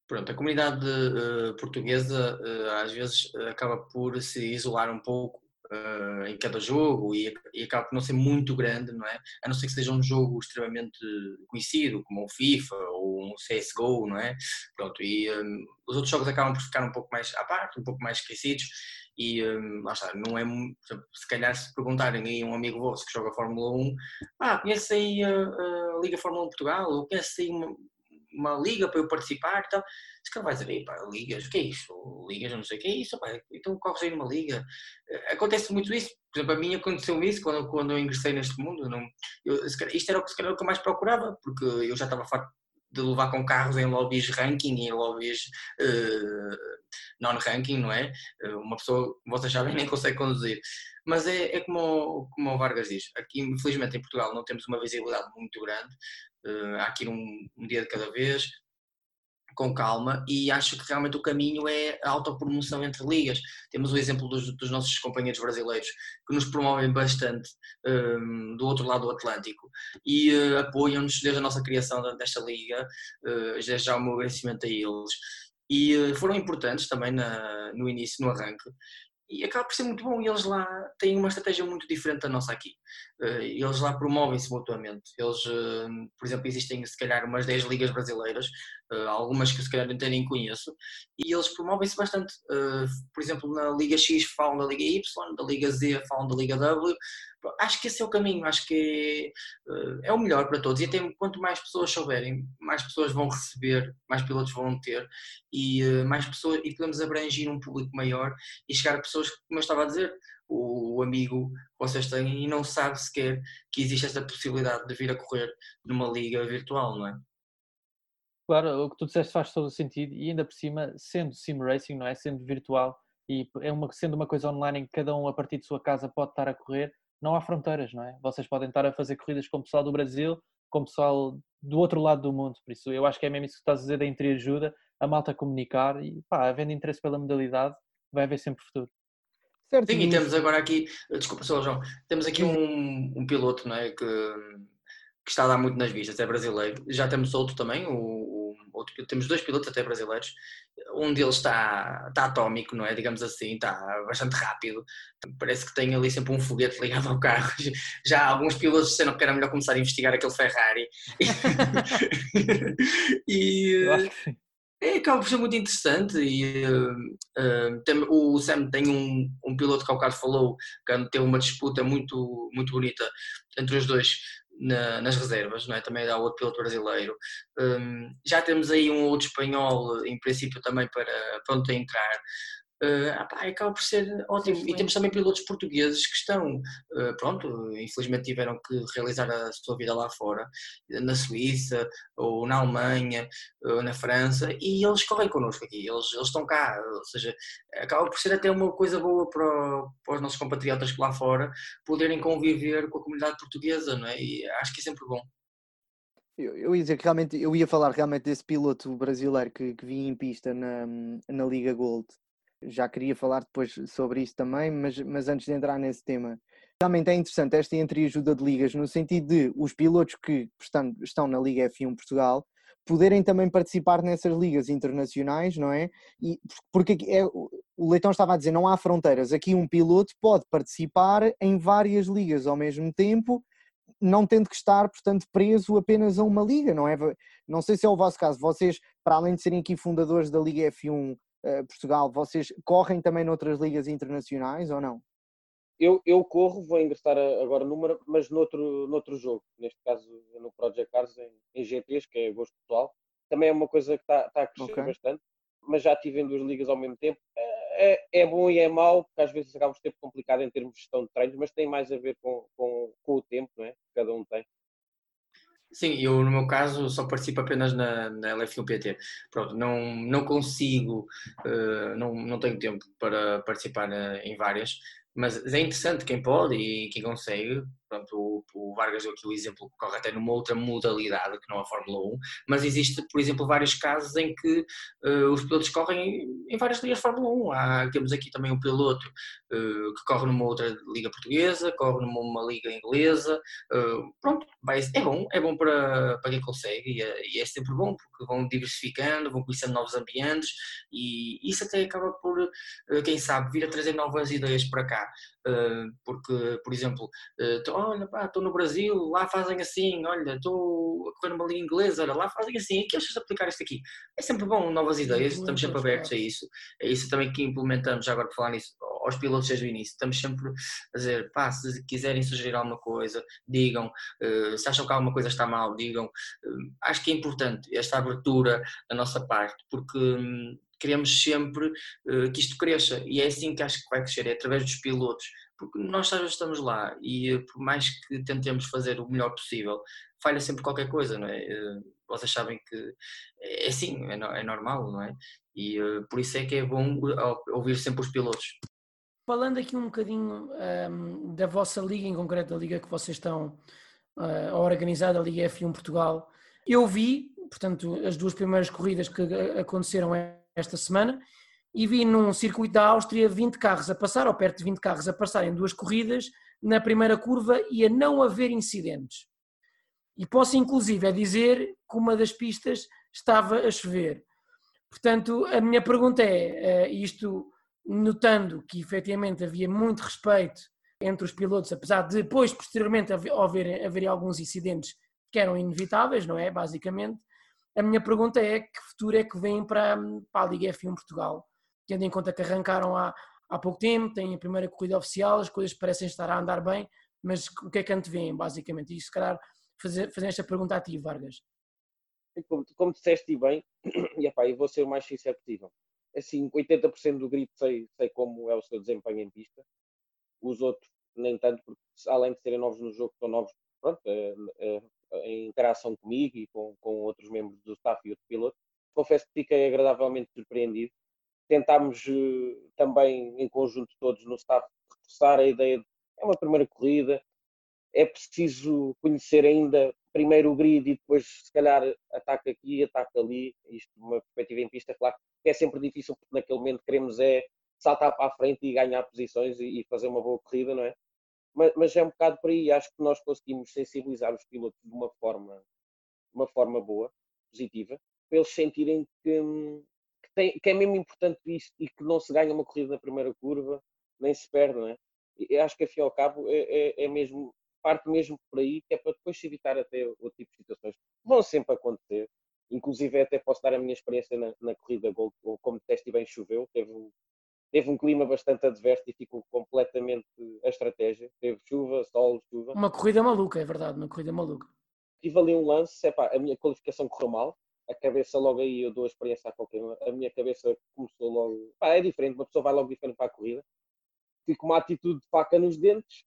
Pronto, a comunidade uh, portuguesa uh, às vezes acaba por se isolar um pouco uh, em cada jogo e, e, acaba por não ser muito grande, não é? A não ser que seja um jogo extremamente conhecido, como o FIFA ou um CSGO, não é? Pronto, e um, os outros jogos acabam por ficar um pouco mais à parte, um pouco mais esquecidos e um, lá está, não é, se calhar se perguntarem aí um amigo vosso que joga Fórmula 1, ah, conhece aí a, a Liga Fórmula 1 Portugal, ou conhece aí uma, liga para eu participar e tal. Se calhar vai dizer, pá, ligas, o que é isso? Ligas, não sei o que é isso, pá, então corres aí numa liga. Eh, acontece muito isso, por exemplo, a mim aconteceu isso quando, quando eu ingressei neste mundo. Não, eu, isto era o que, calhar, o que eu mais procurava, porque eu já estava farto de levar com carros em lobbies ranking e em lobbies uh, non-ranking, não é? Uh, uma pessoa, vocês sabem, (laughs) nem consegue conduzir. Mas é, é como, como o Vargas diz, aqui infelizmente em Portugal não temos uma visibilidade muito grande, uh, há aqui um, um dia de cada vez, com calma e acho que realmente o caminho é a autopromoção entre ligas. Temos o exemplo dos, dos nossos companheiros brasileiros que nos promovem bastante um, do outro lado do Atlântico e uh, apoiam-nos desde a nossa criação desta liga, uh, desde já o meu agradecimento a eles. E foram importantes também na, no início, no arranque, e acaba por ser muito bom. E eles lá têm uma estratégia muito diferente da nossa aqui. Eh, eles lá promovem-se mutuamente. Eles, eh, por exemplo, existem se calhar umas 10 ligas brasileiras, eh, algumas que se calhar até nem conheço, e eles promovem-se bastante. Por exemplo, na Liga X falam da Liga Y, da Liga Z falam da Liga W, acho que esse é o caminho, acho que é, é o melhor para todos. E até quanto mais pessoas souberem, mais pessoas vão receber, mais pilotos vão ter e eh, mais pessoas e podemos abranger um público maior e chegar a pessoas, como eu estava a dizer, o, o amigo que vocês têm e não sabe sequer que existe esta possibilidade de vir a correr numa liga virtual, não é? Claro, o que tu disseste faz todo o sentido e ainda por cima, sendo sim racing, não é? Sendo virtual e é uma, sendo uma coisa online em que cada um a partir de sua casa pode estar a correr, não há fronteiras, não é? Vocês podem estar a fazer corridas com o pessoal do Brasil, com o pessoal do outro lado do mundo, por isso eu acho que é mesmo isso que estás a dizer da entreajuda, a malta comunicar e pá, havendo interesse pela modalidade, vai haver sempre futuro. Certo, Sim, e temos agora aqui, desculpa só João, temos aqui um, um piloto não é, que, que está a dar muito nas vistas, é brasileiro, já temos outro também, o, outro, temos dois pilotos até brasileiros, um deles está, está atómico, não é? Digamos assim, está bastante rápido, parece que tem ali sempre um foguete ligado ao carro. (laughs) Já alguns pilotos disseram que era melhor começar a investigar aquele Ferrari. (laughs) e é, acaba por ser muito interessante e uh, tem, o Sam tem um, um piloto que ao bocado falou que teve uma disputa muito, muito bonita entre os dois na, nas reservas, não é? também há outro piloto brasileiro. Um, já temos aí um outro espanhol, em princípio, também para pronto a entrar. Uh, acaba por ser ótimo. E temos também pilotos portugueses que estão, uh, pronto, infelizmente tiveram que realizar a sua vida lá fora, na Suíça, ou na Alemanha, ou na França, e eles correm connosco aqui, eles, eles estão cá, ou seja, acaba por ser até uma coisa boa para, para os nossos compatriotas que lá fora poderem conviver com a comunidade portuguesa, não é? E acho que é sempre bom. Eu, eu ia dizer que realmente, eu ia falar realmente desse piloto brasileiro que, que vinha em pista na, na Liga Gold já queria falar depois sobre isso também, mas, mas antes de entrar nesse tema, Realmente é interessante esta entreajuda de ligas, no sentido de os pilotos que estão, estão na Liga F1 Portugal poderem também participar nessas ligas internacionais, não é? E, porque é, o Leitão estava a dizer, não há fronteiras. Aqui um piloto pode participar em várias ligas ao mesmo tempo, não tendo que estar, portanto, preso apenas a uma liga, não é? Não sei se é o vosso caso. Vocês, para além de serem aqui fundadores da Liga F1 uh, eh, Portugal, vocês correm também noutras ligas internacionais ou não? Eu, eu corro, vou ingressar agora número, mas noutro, noutro jogo, neste caso no Project Cars em, em GTs, que é gosto pessoal. Também é uma coisa que está, está a crescer okay. bastante, mas já tive em duas ligas ao mesmo tempo. É, é, é bom e é mau, porque às vezes acaba por tempo complicado em termos de gestão de treinos, mas tem mais a ver com, com, com o tempo não é? que cada um tem. Sim, eu no meu caso só participo apenas na, na LF1 PT. Pronto, não, não consigo, uh, não, não tenho tempo para participar uh, em várias, mas é interessante quem pode e quem consegue. Pronto, o, o, Vargas deu aqui o exemplo que corre até numa outra modalidade que não a Fórmula 1, mas existe, por exemplo, vários casos em que uh, os pilotos correm em, várias ligas de Fórmula 1. Há, temos aqui também um piloto uh, que corre numa outra liga portuguesa, corre numa liga inglesa. Uh, pronto, vai, é bom, é bom para, para quem consegue e é, e é, sempre bom porque vão diversificando, vão conhecendo novos ambientes e isso até acaba por, quem sabe, vir a trazer novas ideias para cá. porque, por exemplo, olha, pá, estou no Brasil, lá fazem assim, olha, estou a correr numa liga inglesa, olha, lá fazem assim, aqui achas aplicar isto aqui? É sempre bom, novas ideias, estamos sempre abertos a isso. É isso também que implementamos, já agora por falar nisso, aos pilotos desde o início. Estamos sempre a dizer, pá, se quiserem sugerir alguma coisa, digam, uh, se acham que alguma coisa está mal, digam. Uh, acho que é importante esta abertura da nossa parte, porque um, queremos sempre uh, que isto cresça e é assim que acho que vai crescer, é através dos pilotos porque nós já estamos lá e eh, por mais que tentemos fazer o melhor possível, falha sempre qualquer coisa, não é? Eh, vocês sabem que é assim, é, é normal, não é? E eh, por isso é que é bom ouvir sempre os pilotos. Falando aqui um bocadinho um, ehm, da vossa liga, em concreto, a liga que vocês estão uh, a organizar, a Liga F1 Portugal, eu vi, portanto, as duas primeiras corridas que aconteceram esta semana e vi num circuito da Áustria 20 carros a passar, ou perto de 20 carros a passar em duas corridas, na primeira curva e a não haver incidentes. E posso inclusive é dizer que uma das pistas estava a chover. Portanto, a minha pergunta é, eh, isto notando que efetivamente havia muito respeito entre os pilotos, apesar de depois, posteriormente, haver, haver alguns incidentes que eram inevitáveis, não é? Basicamente, a minha pergunta é que futuro é que vem para, para a Liga F1 Portugal? Tendo em conta que arrancaram há, há pouco tempo, têm a primeira corrida oficial, as coisas parecem estar a andar bem, mas o que é que antevêm, basicamente? E se calhar fazer, fazer esta pergunta a ti, Vargas. Como, como disseste bem, (clears throat) e epá, eu vou ser o mais sincero possível. Assim, 80% do grito sei, sei como é o seu desempenho em pista, os outros nem tanto, porque além de serem novos no jogo, são novos pronto, é, é, em interação comigo e com, com outros membros do staff e outro piloto. Confesso que fiquei agradavelmente surpreendido tentámos eh, também, em conjunto todos no staff, reforçar a ideia de é uma primeira corrida, é preciso conhecer ainda primeiro o grid e depois, se calhar, ataca aqui, ataca ali. Isto, uma perspectiva em pista, claro que é sempre difícil, porque naquele momento queremos é saltar para a frente e ganhar posições e, fazer uma boa corrida, não é? Mas, mas, é um bocado por aí. Acho que nós conseguimos sensibilizar os pilotos de uma forma, uma forma boa, positiva, para eles sentirem que, hum, tem, que é mesmo importante isso e que não se ganha uma corrida na primeira curva, nem se perde, não é? E acho que, afinal ao cabo, é, é, é, mesmo, parte mesmo por aí, que é para depois se evitar até outro tipo de situações que vão sempre acontecer. Inclusive, até posso dar a minha experiência na, na corrida Gold, como teste e bem choveu, teve um, teve um clima bastante adverso e ficou completamente a estratégia. Teve chuva, sol, chuva. Uma corrida maluca, é verdade, uma corrida maluca. Tive ali um lance, epá, a minha qualificação correu mal, a cabeça logo aí, eu dou a experiência a qualquer a minha cabeça começou logo, pá, é diferente, uma pessoa vai logo diferente para a corrida, fico uma atitude de faca nos dentes,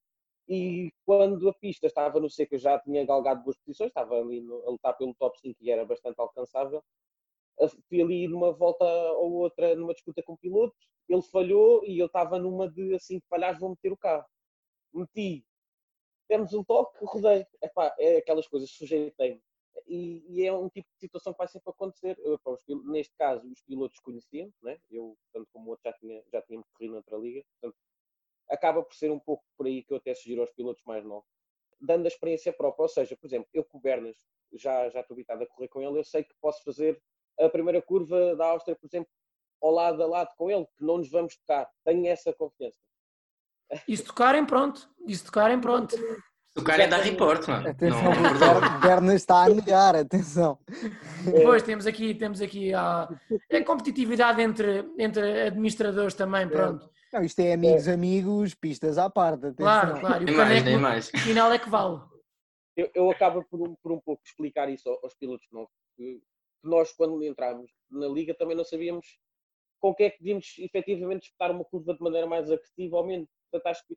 e quando a pista estava no seco, eu já tinha galgado duas posições, estava ali no, a lutar pelo top 5 e era bastante alcançável, fui ali numa volta ou outra, numa disputa com o piloto, ele falhou e eu estava numa de assim, que falhares vou meter o carro. Meti, temos um toque, rodei. Epá, é aquelas coisas, sujeitei-me e, e, é um tipo de situação que vai sempre acontecer. Eu, neste caso, os pilotos conheciam, né? eu, tanto como o outro, já, tinha, já tínhamos corrido noutra liga, portanto, acaba por ser um pouco por aí que eu até sugiro aos pilotos mais novos, dando a experiência própria. Ou seja, por exemplo, eu com o Bernas já, já estou habitado a correr com ele, eu sei que posso fazer a primeira curva da Áustria, por exemplo, ao lado a lado com ele, que não nos vamos tocar. Tenho essa confiança. E se tocarem, pronto. E se tocarem, pronto. O cara é dar report, mano. (laughs) Atenção, Não, o perdão. Ber- Bernas está a negar, atenção. (laughs) Depois temos aqui, temos aqui a, a competitividade entre, entre administradores também, pronto. Não, isto é amigos, amigos, pistas à parte, atenção. Claro, claro. E Nem o mais, no mais. final é que vale. eu, eu acabo por um, por um pouco explicar isso ao- aos pilotos novos. Que nós, quando entramos na liga, também não sabíamos com o que é que devíamos efetivamente disputar uma curva de maneira mais agressiva ou menos. Portanto, acho que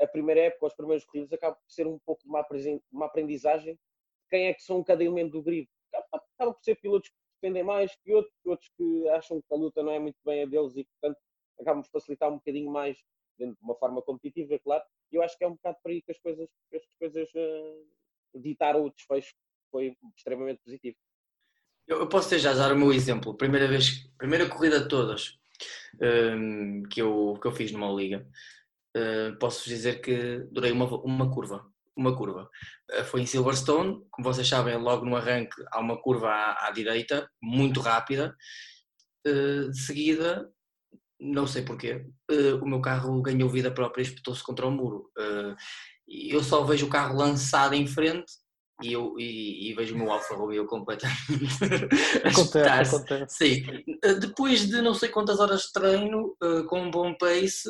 a primeira época, os primeiros corridas, acaba por ser um pouco uma uma aprendizagem quem é que são cada elemento do grid. Acaba, por ser pilotos que defendem mais que outros, outros que acham que a luta não é muito bem a deles e, portanto, acabam por facilitar um bocadinho mais de uma forma competitiva, é claro. E eu acho que é um bocado por aí que as coisas, que as coisas eh, ditaram o desfecho, que foi extremamente positivo. Eu, eu posso ter já dar o meu exemplo. Primeira vez, primeira corrida de todas hum, que, eu, que eu fiz numa liga. Uh, posso dizer que durei uma, uma curva. Uma curva. Uh, foi em Silverstone, como vocês sabem, logo no arranque há uma curva à, à direita, muito rápida. Uh, de seguida, não sei porquê, o meu carro ganhou vida própria e espetou-se contra o muro. Eu só vejo o carro lançado em frente e, eu, e, e vejo o meu Alfa Romeo completamente (laughs) Acontece, acontece. Sim, Eh, depois de não sei quantas horas de treino, eh, com um bom pace,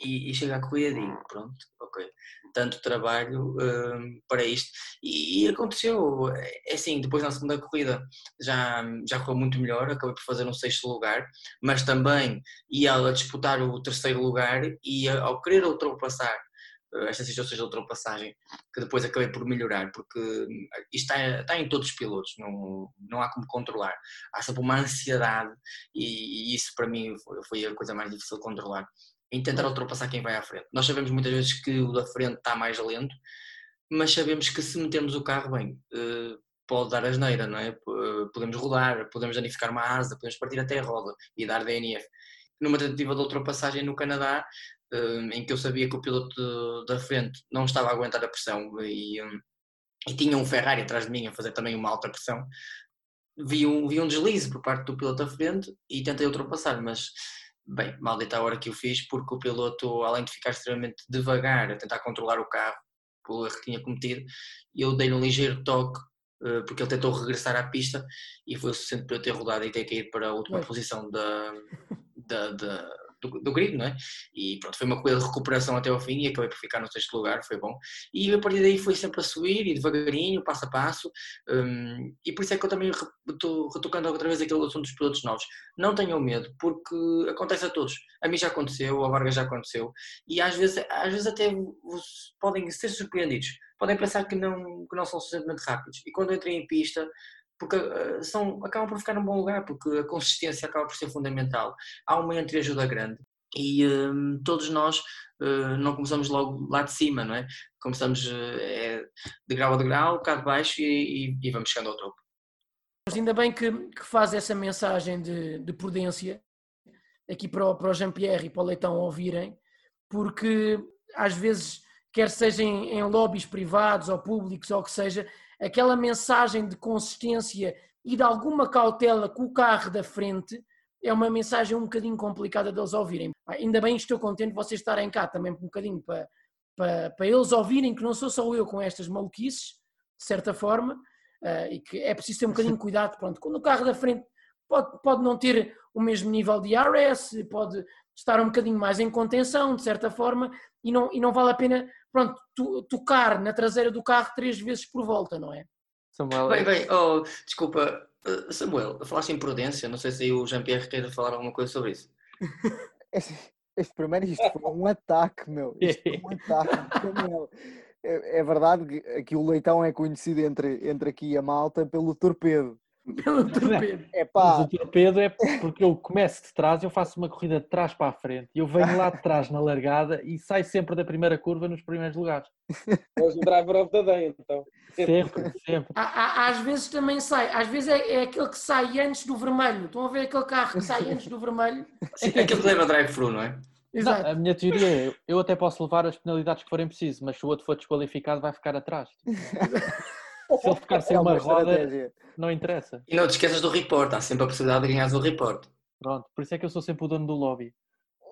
e, e chega digo, pronto, ok, tanto trabalho eh, para isto. E, e aconteceu, é assim, depois na segunda corrida já, já correu muito melhor, acabei por fazer um sexto lugar, mas também ia a disputar o terceiro lugar e ao querer ultrapassar estas situações de ultrapassagem, que depois acabei por melhorar, porque hum, isto está, está em todos os pilotos, não, não há como controlar. Há sempre uma ansiedade e, e isso para mim foi, foi a coisa mais difícil de controlar. Em tentar ultrapassar quem vai à frente. Nós sabemos muitas vezes que o da frente está mais lento, mas sabemos que se metermos o carro bem, eh, pode dar asneira, não é? Eh, Podemos rodar, podemos danificar uma asa, podemos partir até a roda e dar DNF. Numa tentativa de ultrapassagem no Canadá, eh, em que eu sabia que o piloto da frente não estava a aguentar a pressão e, e tinha um Ferrari atrás de mim a fazer também uma alta pressão, vi um, vi um deslize por parte do piloto da frente e tentei ultrapassar, mas bem, maldita a hora que o fiz, porque o piloto, além de ficar extremamente devagar a tentar controlar o carro, pelo erro que tinha cometido, eu dei-lhe um ligeiro toque, eh, porque ele tentou regressar à pista e foi o suficiente para eu ter rodado e ter caído para a última posição da, da, da- do, do grid, não é? E pronto, foi uma corrida de recuperação até ao fim e acabei por ficar no sexto lugar, foi bom. E a partir daí foi sempre a subir e devagarinho, passo a passo, hum, e por isso é que eu também estou retocando outra vez aquele assunto dos pilotos novos. Não tenham medo, porque acontece a todos. A mim já aconteceu, ao Vargas já aconteceu, e às vezes, às vezes até podem ser surpreendidos. Podem pensar que não, que não são suficientemente rápidos. E quando entrem em pista, porque eh, são, acabam por ficar num bom lugar, porque a consistência acaba por ser fundamental. Há uma entreajuda grande. E hum, todos nós eh, não começamos logo lá de cima, não é? Começamos eh, é de grau a degrau, cá de baixo e, e- e vamos chegando ao topo. Mas ainda bem que, que faz essa mensagem de, de prudência aqui para o, para o Jean-Pierre e para o Leitão ouvirem, porque às vezes, quer seja em, em lobbies privados ou públicos ou o que seja, aquela mensagem de consistência e de alguma cautela com o carro da frente é uma mensagem um bocadinho complicada deles ouvirem. Ainda bem estou contente de vocês estarem cá também um bocadinho para, para, para eles ouvirem que não sou só eu com estas maluquices, de certa forma, ah, e que é preciso ter um bocadinho de (laughs) cuidado. Pronto, quando o carro da frente pode, pode não ter o mesmo nível de RS, pode estar um bocadinho mais em contenção, de certa forma, e não, e não vale a pena pronto, tu- tocar na traseira do carro três vezes por volta, não é? Samuel, Bem, bem, oh, desculpa, eh, Samuel, falaste em prudência, não sei se aí o Jean-Pierre queira falar alguma coisa sobre isso. (laughs) Este, este primeiro, isto foi um ataque, meu. Isto foi um ataque. (laughs) Samuel. É, é verdade que aqui o Leitão é conhecido entre, entre aqui e a malta pelo torpedo. Pelo torpedo. É Mas pá, o torpedo é porque eu começo de trás, eu faço uma corrida de trás para a frente, e eu venho lá de trás na largada e saio sempre da primeira curva nos primeiros lugares. Hoje o driver of the day, então. Sempre, sempre. Há- há- Às vezes também sai, às vezes é, é aquele que sai antes do vermelho. Estão a ver aquele carro que sai antes do vermelho? Sim, aquilo que leva drive-thru, não é? Exato. Não, a minha teoria é, eu até posso levar as penalidades que forem preciso, mas se o outro for desqualificado vai ficar atrás. (laughs) se ele ficar (laughs) sem É uma, uma roda, não interessa. E não te esqueças do report, há sempre a possibilidade de ganhares o report. Pronto, por isso é que eu sou sempre o dono do lobby.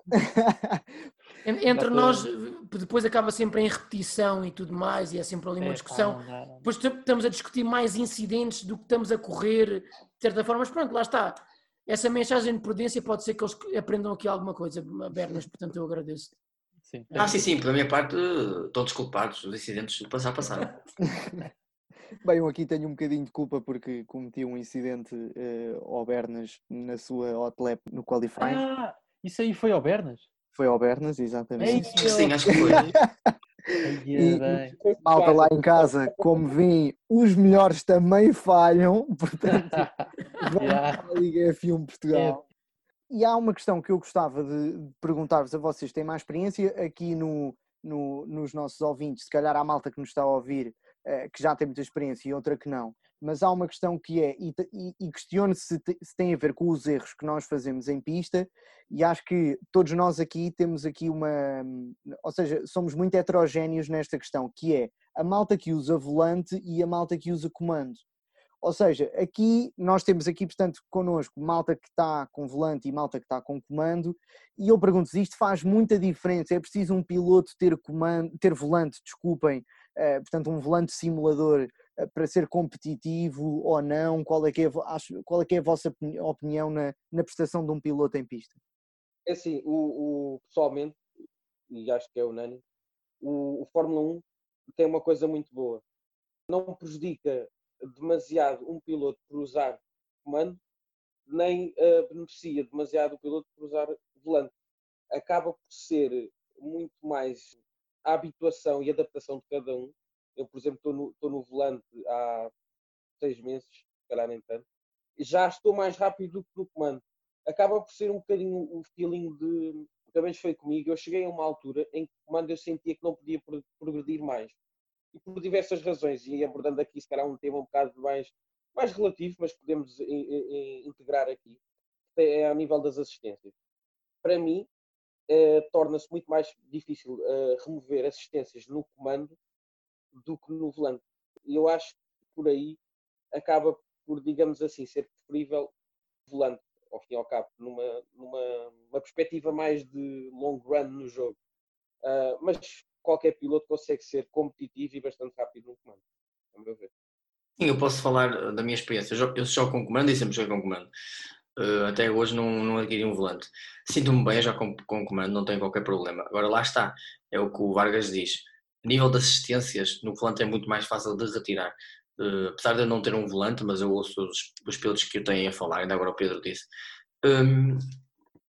(laughs) En- Entre nós, depois acaba sempre em repetição e tudo mais, e é sempre ali uma É, discussão. pá. Depois estamos a discutir mais incidentes do que estamos a correr, de certa forma, mas pronto, lá está. Essa mensagem de prudência pode ser que eles aprendam aqui alguma coisa, Bernas, portanto eu agradeço. Sim, Ah, sim, sim, pela minha parte, estão desculpados os incidentes do passado passado. (laughs) Bem, eu aqui tenho um bocadinho de culpa porque cometi um incidente eh, ao Bernas na sua hot lap no qualifying. Ah, isso aí foi ao Bernas? Foi ao Bernas, exatamente. Ei, Sim, acho que foi. E- bem. Malta lá em casa, como vêem, os melhores também falham, (laughs) portanto, vamos (laughs) Yeah. à Liga F1 Portugal. E há uma questão que eu gostava de perguntar-vos a vocês, têm mais experiência aqui no, no- nos nossos ouvintes, se calhar há malta que nos está a ouvir, que já tem muita experiência e outra que não, mas há uma questão que é, e, e, questiono-se se, te- se tem a ver com os erros que nós fazemos em pista, e acho que todos nós aqui temos aqui uma, ou seja, somos muito heterogéneos nesta questão, que é a malta que usa volante e a malta que usa comando. Ou seja, aqui nós temos aqui, portanto, connosco malta que está com volante e malta que está com comando, e eu pergunto-vos, isto faz muita diferença? É preciso um piloto ter comando, ter volante, desculpem, eh, portanto, um volante simulador eh, para ser competitivo ou não? Qual é que é, acho- qual é, que é a vossa opini- opinião na, na prestação de um piloto em pista? É assim, o, o- pessoalmente, e acho que é unânime, o, o Fórmula 1 tem uma coisa muito boa. Não prejudica demasiado um piloto por usar comando, nem eh, beneficia demasiado o piloto por usar volante. Acaba por ser muito mais a habituação e adaptação de cada um. Eu, por exemplo, estou no, no volante há seis meses, se calhar nem tanto, já estou mais rápido do que no comando acaba por ser um bocadinho o feeling de. Também foi comigo. Eu cheguei a uma altura em que o comando eu sentia que não podia pro- progredir mais. E por diversas razões, e abordando aqui, se calhar, um tema um bocado mais, mais relativo, mas podemos i- i- i- integrar aqui, é a nível das assistências. Para mim, eh, torna-se muito mais difícil eh, remover assistências no comando do que no volante. Eu acho que por aí acaba por, digamos assim, ser preferível volante ao fim e ao cabo, numa, numa uma perspectiva mais de long run no jogo. Ah, mas qualquer piloto consegue ser competitivo e bastante rápido no comando, a meu ver. Sim, eu posso falar eh, da minha experiência. Eu jogo, eu jogo com comando e sempre joguei com comando. Eh, até hoje não, não adquiri um volante. Sinto-me bem já com, com comando, não tenho qualquer problema. Agora lá está, é o que o Vargas diz. A nível de assistências, no volante é muito mais fácil de retirar. Eh, apesar de eu não ter um volante, mas eu ouço os, os pilotos que eu tenho a falar, ainda agora o Pedro disse. Hum,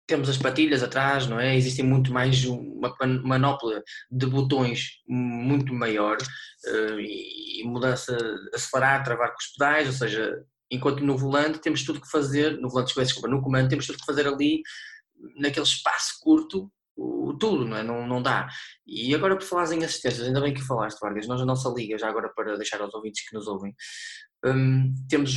temos as patilhas atrás, não é? Existem muito mais uma manopla de botões muito maior eh, e mudança, acelerar, travar com os pedais, ou seja, enquanto no volante temos tudo que fazer, no volante, desculpa, no comando temos tudo que fazer ali naquele espaço curto, o- tudo, não é? Não, não dá. E agora por falares em assistências, ainda bem que falaste, Vargas, nós na nossa liga, já agora para deixar aos ouvintes que nos ouvem, hum, temos,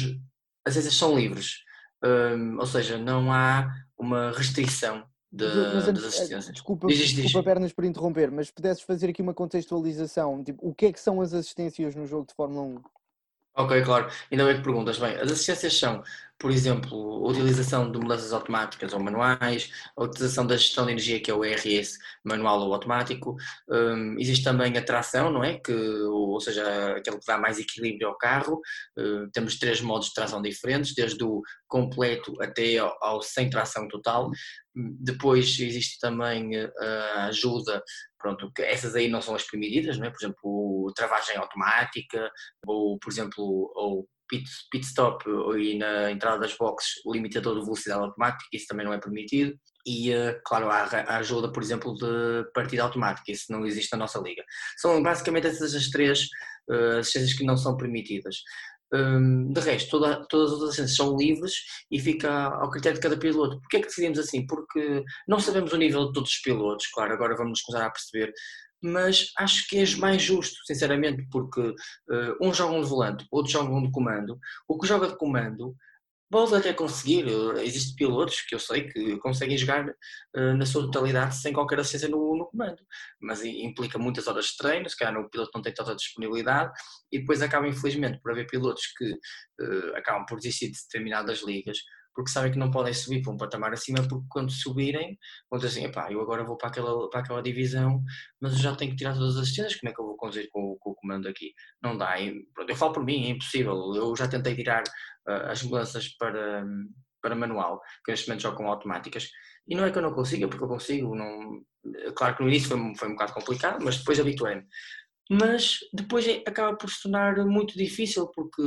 as assistências são livres, hum, ou seja, não há uma restrição de, Mas, das eh, assistências. Desculpa, Diz, diz. pernas por interromper, mas se pudesses fazer aqui uma contextualização, tipo, o que é que são as assistências no jogo de Fórmula 1? Ok, claro. Ainda bem que perguntas. Bem, as assistências são, por exemplo, a utilização de mudanças automáticas ou manuais, a utilização da gestão de energia, que é o ERS, manual ou automático. Hum, existe também a tração, não é? Que, ou seja, aquele que dá mais equilíbrio ao carro. Hum, temos três modos de tração diferentes, desde o completo até ao, ao sem tração total. Hum, Depois existe também eh, a ajuda, pronto, que essas aí não são as permitidas, não é? Por exemplo, travagem automática, ou por exemplo, ou pit, pit stop e na entrada das boxes o limitador de velocidade automática, isso também não é permitido. E, eh, claro, a ajuda, por exemplo, de partida automática, isso não existe na nossa liga. São basicamente essas as três eh, assistências que não são permitidas. Hum, de resto, toda- todas as outras assistências são livres e fica ao critério de cada piloto. Porquê é que decidimos assim? Porque não sabemos o nível de todos os pilotos, claro, agora vamos começar a perceber, mas acho que é mais justo, sinceramente, porque eh, uns jogam de volante, outros jogam de comando. O que joga de comando Pode até conseguir, existem pilotos que eu sei que conseguem jogar uh, na sua totalidade sem qualquer assistência no, no, comando, mas implica muitas horas de treino, se calhar o piloto não tem tanta disponibilidade e depois acaba infelizmente por haver pilotos que uh, acabam por desistir de determinadas ligas porque sabem que não podem subir para um patamar acima, porque quando subirem, vão dizer assim, epá, eu agora vou para aquela, para aquela divisão, mas eu já tenho que tirar todas as assistências, como é que eu vou conduzir com, com o comando aqui? Não dá, pronto, eu falo por mim, é impossível, eu já tentei tirar uh, as mudanças para, para manual, que neste momento jogam automáticas, e não é que eu não consiga, porque eu consigo, não... claro que no início foi, foi um bocado complicado, mas depois habituei-me mas depois é, acaba por se tornar muito difícil porque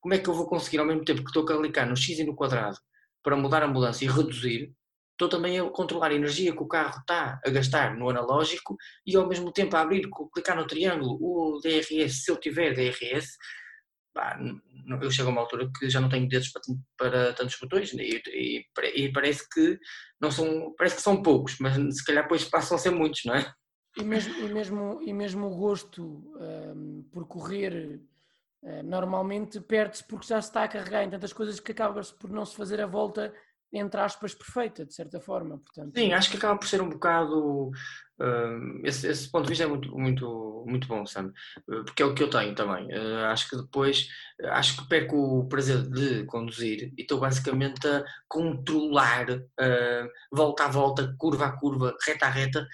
como é que eu vou conseguir ao mesmo tempo que estou a clicar no X e no quadrado para mudar a mudança e reduzir, estou também a controlar a energia que o carro está a gastar no analógico e ao mesmo tempo a abrir, clicar no triângulo, o DRS, se eu tiver DRS, pá, eu chego a uma altura que já não tenho dedos para, para tantos botões e, e, e, parece que não são, parece que são poucos, mas se calhar depois passam a ser muitos, não é? E mesmo, e mesmo, e mesmo o gosto um, por correr uh, normalmente perde-se porque já se está a carregar em tantas coisas que acaba-se por não se fazer a volta, entre aspas, perfeita, de certa forma. Portanto, Sim, acho que acaba por ser um bocado. Uh, esse, esse, ponto de vista é muito, muito, muito bom, Sam, porque é o que eu tenho também. Uh, acho que depois, acho que perco o prazer de conduzir e estou basicamente a controlar uh, volta a volta, curva a curva, reta a reta,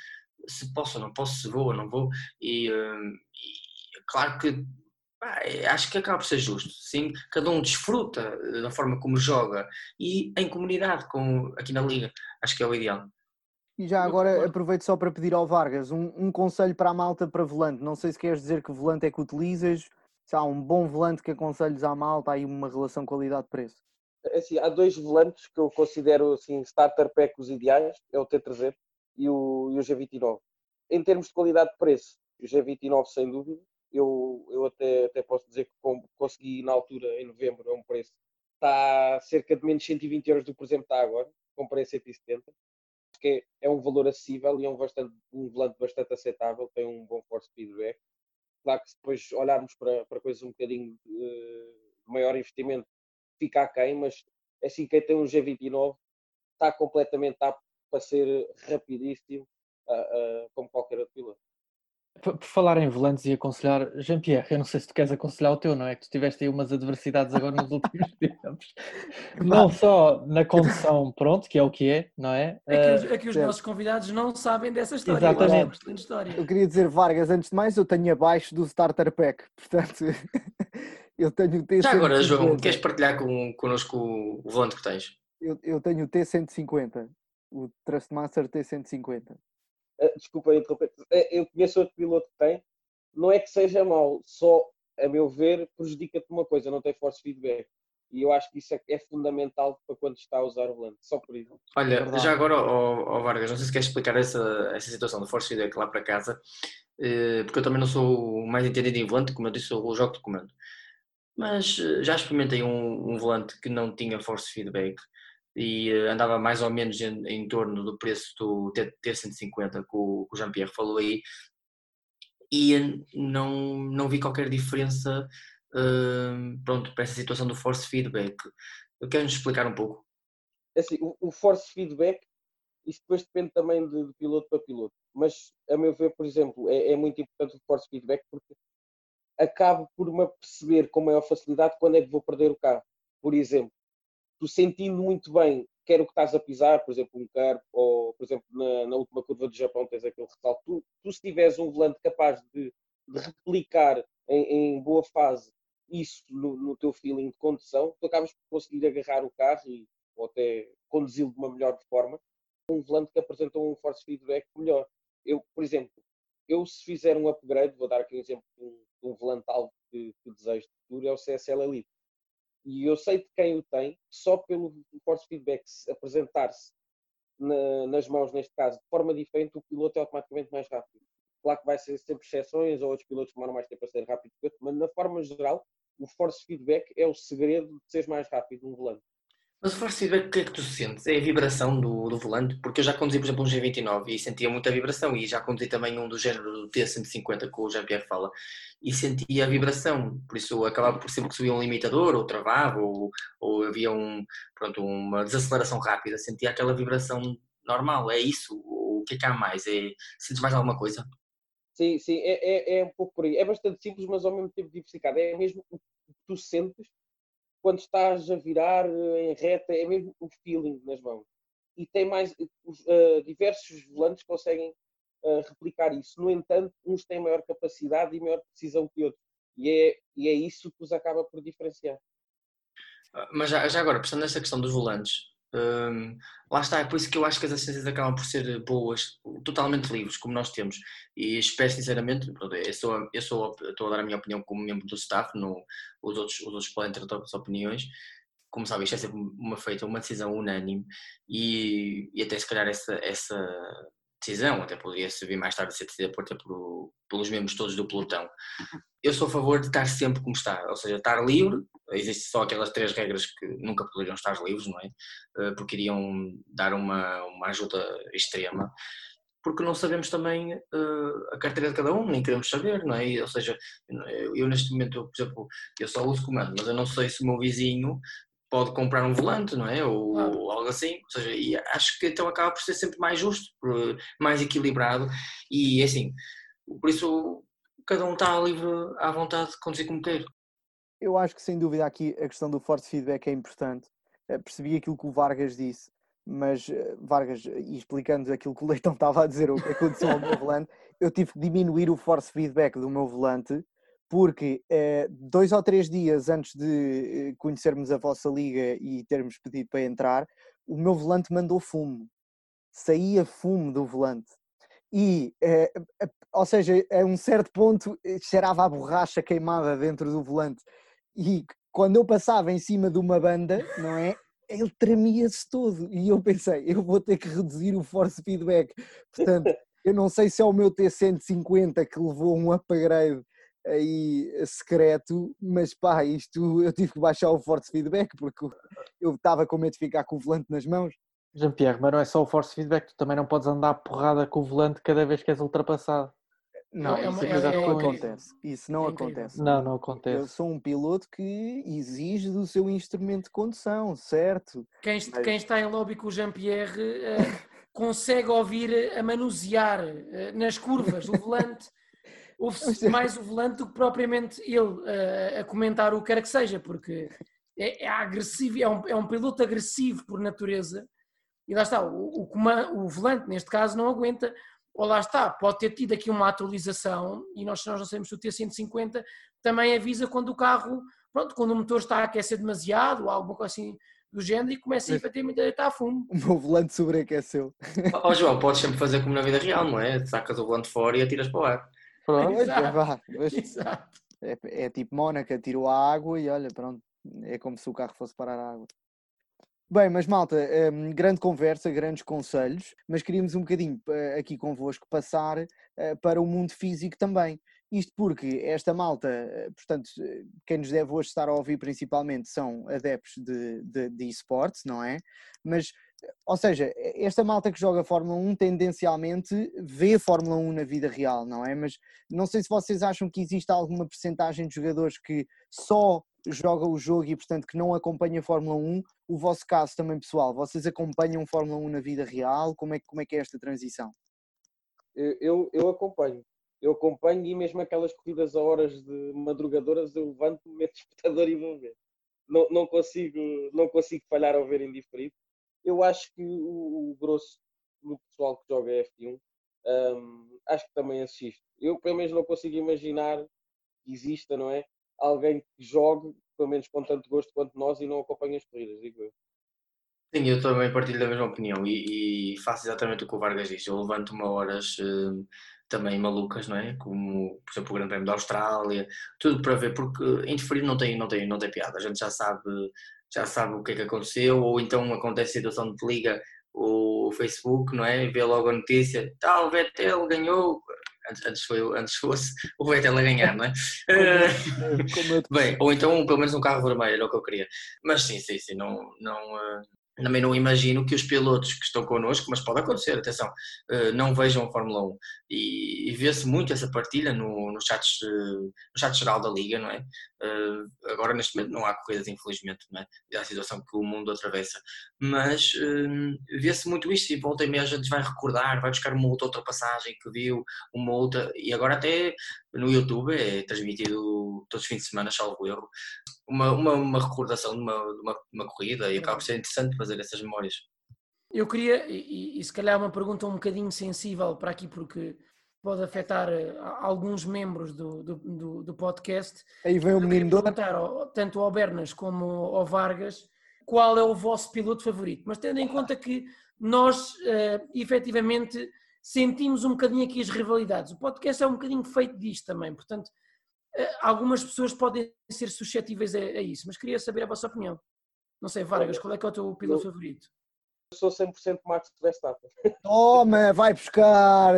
se posso ou não posso, se vou ou não vou, e, hum, e claro que acho que acaba por ser justo, sim, cada um desfruta da forma como joga e em comunidade com, aqui na Liga, acho que é o ideal. E já agora aproveito só para pedir ao Vargas um, um, conselho para a malta para volante. Não sei se queres dizer que volante é que utilizas, se há um bom volante que aconselhos à malta, aí uma relação qualidade-preço. É assim, há dois volantes que eu considero assim, starter pack os ideais, é o T300 e o, e o G29. Em termos de qualidade de preço, o G29 sem dúvida, eu, eu até, até posso dizer que consegui na altura, em novembro, é um preço, está cerca de menos 120 euros do que, por exemplo, está agora, comprei a 170. Acho que é, é um valor acessível e é um, bastante, um volante bastante aceitável, tem um bom force feedback. Claro que se depois olharmos para, para coisas um bocadinho de, de maior investimento, fica aquém, mas é assim, quem tem um G29 está completamente apto para ser rapidíssimo, uh, uh, como qualquer outro piloto. Por, falar em volantes e aconselhar, Jean-Pierre, eu não sei se tu queres aconselhar o teu, não é? Que tu tiveste aí umas adversidades agora nos últimos (laughs) tempos. Não só na condução, pronto, que é o que é, não é? É que, é que os nossos convidados não sabem dessa história. Exatamente. É história. Eu queria dizer, Vargas, antes de mais, eu tenho abaixo do Starter Pack, (laughs) portanto, eu tenho o T150. Já agora, João, queres partilhar com, connosco o volante que tens? Eu, eu tenho o T150 o Trustmaster T150. Uh, desculpa interromper. É, eu conheço outro piloto que tem. Não é que seja mau, só, a meu ver, prejudica-te uma coisa, não tem force feedback. E eu acho que isso é, é fundamental para quando está a usar o volante, só por isso. Olha, é já agora, oh, oh, Vargas, não sei se queres explicar essa, essa situação do force feedback lá para casa, eh, porque eu também não sou o mais entendido em volante, como eu disse, o jogo de comando. Mas eh, já experimentei um, um volante que não tinha force feedback e uh, andava mais ou menos em, em, torno do preço do T150 que o, o Jean-Pierre falou aí e não, não vi qualquer diferença uh, pronto, para essa situação do force feedback. Queres-nos explicar um pouco? É assim, o, o, force feedback, isso depois depende também de, de, piloto para piloto, mas a meu ver, por exemplo, é, é muito importante o force feedback porque acabo por me perceber com maior facilidade quando é que vou perder o carro. Por exemplo, tu sentindo muito bem quer o que estás a pisar, por exemplo, um carro, ou por exemplo, na, na, última curva do Japão tens aquele ressalto, tu, tu se tiveres um volante capaz de, de replicar em, em, boa fase isso no, no, teu feeling de condução, tu acabas por conseguir agarrar o carro e, ou até conduzi-lo de uma melhor forma, um volante que apresenta um force feedback melhor. Eu, por exemplo, eu se fizer um upgrade, vou dar aqui um exemplo de um, de um volante algo que, que desejo de futuro, é o CSL Elite e eu sei de quem o tem, só pelo force feedback apresentar-se na, nas mãos, neste caso, de forma diferente, o piloto é automaticamente mais rápido. Claro que vai ser sempre exceções, ou outros pilotos demoram mais tempo a ser rápido mas na forma geral, o force feedback é o segredo de seres mais rápido no volante. Mas o force feedback, que é que tu sentes? É a vibração do, do volante? Porque eu já conduzi, por exemplo, um G29 e sentia muita vibração, e já conduzi também um do género do T150 que o Jean-Pierre fala, e sentia a vibração, por isso acabava por sempre que subia um limitador, ou travava, ou, ou havia um, pronto, uma desaceleração rápida, sentia aquela vibração normal, é isso? O que é que há mais? É, sentes mais alguma coisa? Sim, sim, é, é, é um pouco por aí. É bastante simples, mas ao mesmo tempo diversificado. É mesmo o que tu sentes quando estás a virar eh, em reta, é mesmo o feeling nas mãos. E tem mais, uh, diversos volantes conseguem uh, replicar isso. No entanto, uns têm maior capacidade e maior precisão que outros. E é, e é isso que os acaba por diferenciar. Ah, mas já, já agora, pensando nessa questão dos volantes, Hum, lá está, é por isso que eu acho que as assistências acabam por ser boas, totalmente livres, como nós temos. E espero sinceramente, eu, sou, eu sou, estou a dar a minha opinião como membro do staff, no, os, outros, os outros podem ter outras opiniões. Como sabem, isto é sempre uma feita, uma decisão unânime e, e até se calhar essa, essa decisão, até poderia servir mais tarde a ser decidida por, por, pelos membros todos do pelotão. Eu sou a favor de estar sempre como está, ou seja, estar livre, existem só aquelas três regras que nunca poderiam estar livres, não é? Eh, porque iriam dar uma, uma ajuda extrema, porque não sabemos também uh, a carteira de cada um, nem queremos saber, não é? Ou seja, eu neste momento, por exemplo, eu só uso comando, mas eu não sei se o meu vizinho pode comprar um volante, não é? Ou, claro. ou, algo assim. Ou seja, e acho que então acaba por ser sempre mais justo, mais equilibrado e assim, por isso cada um está livre à vontade de conduzir como quer. Eu acho que sem dúvida aqui a questão do force feedback é importante. Eh, percebi aquilo que o Vargas disse, mas eh, Vargas, e explicando aquilo que o Leitão (laughs) estava a dizer, o que aconteceu ao meu volante, eu tive que diminuir o force feedback do meu volante porque eh, dois ou três dias antes de eh, conhecermos a vossa liga e termos pedido para entrar, o meu volante mandou fumo. Saía fumo do volante. E, eh, ou seja, a um certo ponto cheirava a borracha queimada dentro do volante. E quando eu passava em cima de uma banda, não é? Ele tremia-se todo. E eu pensei, eu vou ter que reduzir o force feedback. Portanto, eu não sei se é o meu T150 que levou um upgrade aí eh, secreto, mas pá, isto (laughs) eu tive que baixar o force feedback porque eu estava com medo de ficar com o volante nas mãos. Jean-Pierre, mas não é só o force feedback, tu também não podes andar a porrada com o volante cada vez que és ultrapassado. Não, é isso, é, é, não acontece. Isso não é acontece. Não, não acontece. Eu sou um piloto que exige do seu instrumento de condução, certo? Quem, mas... quem está em lobby com o Jean-Pierre uh, (laughs) consegue ouvir a manusear uh, nas curvas o volante ouve-se (laughs) mais o volante do que propriamente ele uh, a comentar o que quer que seja, porque é, é agressivo, é um, é um piloto agressivo por natureza, e lá está, o, o, o volante neste caso não aguenta, ou lá está, pode ter tido aqui uma atualização, e nós, nós não sabemos se o T150 também avisa quando o carro, pronto, quando o motor está a aquecer demasiado, ou alguma coisa assim do género, e começa a efetivamente a deitar fumo. (laughs) O meu volante sobreaqueceu. Ó oh, João, podes sempre fazer como na vida real, não é? Sacas o volante fora e atiras para o ar. Pronto, (laughs) Exato. Exato. É, é, tipo Mónaca, tirou a água e olha, pronto, é como se o carro fosse parar a água. Bem, mas malta, um, grande conversa, grandes conselhos, mas queríamos um bocadinho uh, aqui convosco passar uh, para o mundo físico também. Isto porque esta malta, uh, portanto, quem nos deve hoje estar a ouvir principalmente são adeptos de, de, de esportes, não é? Mas ou seja, esta malta que joga Fórmula 1 tendencialmente vê Fórmula 1 na vida real, não é? Mas não sei se vocês acham que existe alguma percentagem de jogadores que só joga o jogo e portanto que não acompanha a Fórmula 1. O vosso caso também pessoal, vocês acompanham Fórmula 1 na vida real? Como é, como é que é esta transição? Eu, eu acompanho. Eu acompanho e mesmo aquelas corridas a horas de madrugadoras eu levanto-me, meto o espectador e vou ver. Não, não, consigo, não consigo falhar ao ver diferido eu acho que o, o grosso do pessoal que joga F1 um, acho que também assiste. Eu pelo menos não consigo imaginar que exista, não é? Alguém que jogue, pelo menos com tanto gosto quanto nós, e não acompanha as corridas, digo eu. Sim, eu também partilho da mesma opinião e, e faço exatamente o que o Vargas disse. Eu levanto-me horas uh, também malucas, não é? Como, por exemplo, o Grande Prêmio da Austrália, tudo para ver, porque interferir não tem, não tem, não tem piada. A gente já sabe já sabe o que é que aconteceu, ou então acontece a situação de liga o Facebook, não é? Vê logo a notícia, tal, Vettel ganhou, Antes, antes, foi, antes fosse (laughs) o Vettel a ganhar, não é? Uh, bem, ou então pelo menos um carro vermelho, era o que eu queria. Mas sim, sim, sim, não, não, uh, também não imagino que os pilotos que estão connosco, mas pode acontecer, atenção, eh, não vejam a Fórmula 1. E, vê-se muito essa partilha no, no, chat, eh, no chat geral da Liga, não é? Eh, agora, neste momento, não há corridas, infelizmente, não é? É a situação que o mundo atravessa. Mas vê-se muito isto e volta e meia a gente vai recordar, vai buscar uma outra ultrapassagem que viu, uma outra, e agora até no YouTube é transmitido todos os fins de semana, salvo erro, uma, uma, uma recordação de uma, de uma, uma, corrida e acaba por ser interessante fazer essas memórias. Eu queria, e, e se calhar uma pergunta um bocadinho sensível para aqui, porque pode afetar eh, alguns membros do, do, do, do podcast. Aí vem o menino perguntar tanto ao Bernas como ao Vargas qual é o vosso piloto favorito, mas tendo em conta que nós uh, efetivamente sentimos um bocadinho aqui as rivalidades. O podcast é um bocadinho feito disto também, portanto, uh, algumas pessoas podem ser suscetíveis a, a, isso, mas queria saber a vossa opinião. Não sei, Vargas, qual é que é o teu piloto eu, favorito? Eu sou 100% Max Verstappen. Toma, vai buscar!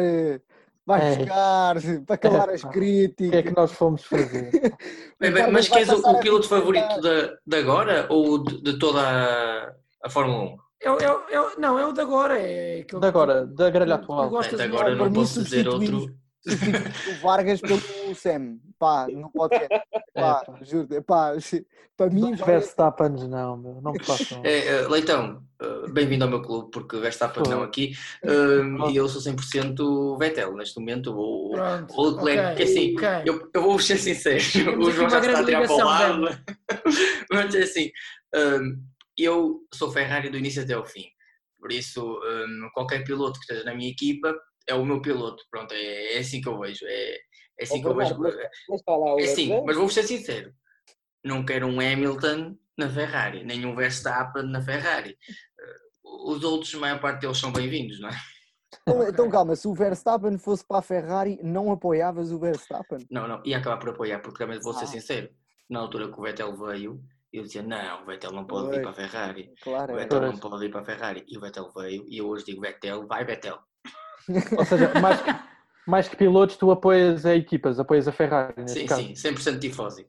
Vai é. buscar para calar é, as críticas. O que é que nós fomos fazer? (laughs) bem, bem, mas queres o, o piloto favorito de, de, agora ou de, de toda a, a Fórmula 1? É, é, é, não, é o de agora. É de agora, da grelha atual. É, de agora não posso dizer outro (laughs) o Vargas pelo Sam. Pá, não pode ser. (laughs) Pá, é, juro. Pá, (laughs) para mim. Verstappen não, meu. Não façam. É, uh, Leitão, uh, bem-vindo ao meu clube, porque Verstappen não aqui. Uh, e eu sou 100% Vettel neste momento. Ou, Leclerc, okay, que assim, okay. eu, eu vou ser sincero. o João já está a tirar para o lado. Mas é assim, eu sou Ferrari do início até o fim. Por isso, um, qualquer piloto que esteja na minha equipa é o meu piloto, pronto, é, é assim que eu vejo. É, é assim que eu vejo. Mas, é assim, mas vou ser sincero, não quero um Hamilton na Ferrari, nem um Verstappen na Ferrari. Eh, os outros, a maior parte deles são bem-vindos, não é? Então, então, calma, se o Verstappen fosse para a Ferrari, não apoiavas o Verstappen? Não, não, ia acabar por apoiar, porque também vou ser ah. sincero, na altura que o Vettel veio, eu dizia, não, o Vettel não pode Oi. ir para a Ferrari. Claro, o Vettel é. não pode ir para a Ferrari. E o Vettel veio, e eu hoje digo, Vettel, vai Vettel. (laughs) Ou seja, mais que, mais que pilotos, tu apoias a equipas, apoias a Ferrari. Neste sim, caso. sim, 100% tifosi.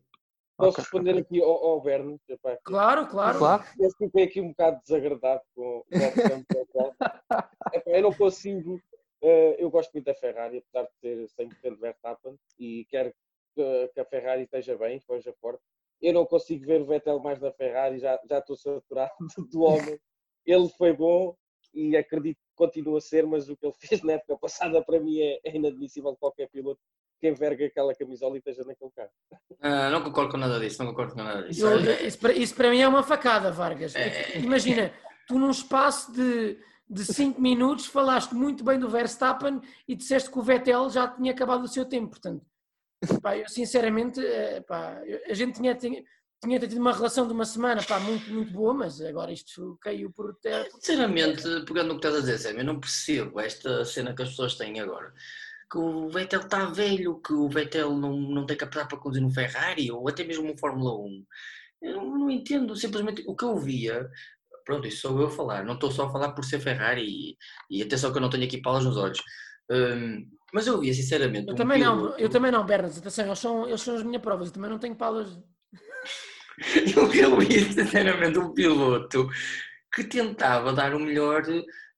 Posso okay. responder aqui ao, ao Berno? Claro, claro. claro. Eu fiquei aqui um bocado desagradado com o (laughs) Eu não consigo. Uh, eu gosto muito da Ferrari, apesar de ser 100% Verstappen, e quero que, que a Ferrari esteja bem, esteja forte. Eu não consigo ver o Vettel mais na Ferrari, já, já estou saturado (laughs) do homem. Ele foi bom e acredito continua a ser, mas o que ele fez na época passada para mim é, é inadmissível qualquer piloto que enverga aquela camisola e esteja naquele carro. Uh, não concordo com nada disso, não concordo com nada disso. Eu, isso, para, isso, para, mim é uma facada, Vargas. É... Imagina, tu num espaço de, de 5 minutos falaste muito bem do Verstappen e disseste que o Vettel já tinha acabado o seu tempo, portanto. Pá, eu sinceramente, eh, pá, a gente tinha, tinha, tinha tido uma relação de uma semana pá, muito, muito boa, mas agora isto caiu por terra. Sinceramente, pegando no que estás a dizer, Sam, eu não percebo esta cena que as pessoas têm agora. Que o Vettel está velho, que o Vettel não, não tem capacidade para conduzir um Ferrari ou até mesmo um Fórmula 1. Eu não entendo, simplesmente o que eu via, pronto, isso sou eu a falar, não estou só a falar por ser Ferrari e, e atenção que eu não tenho aqui palas nos olhos. Um, mas eu via sinceramente. Eu um também piloto... não, eu também não, Bernardo, atenção, eles são, eles são as minhas provas, eu também não tenho palas Eu, eu vi, sinceramente, um piloto que tentava dar o melhor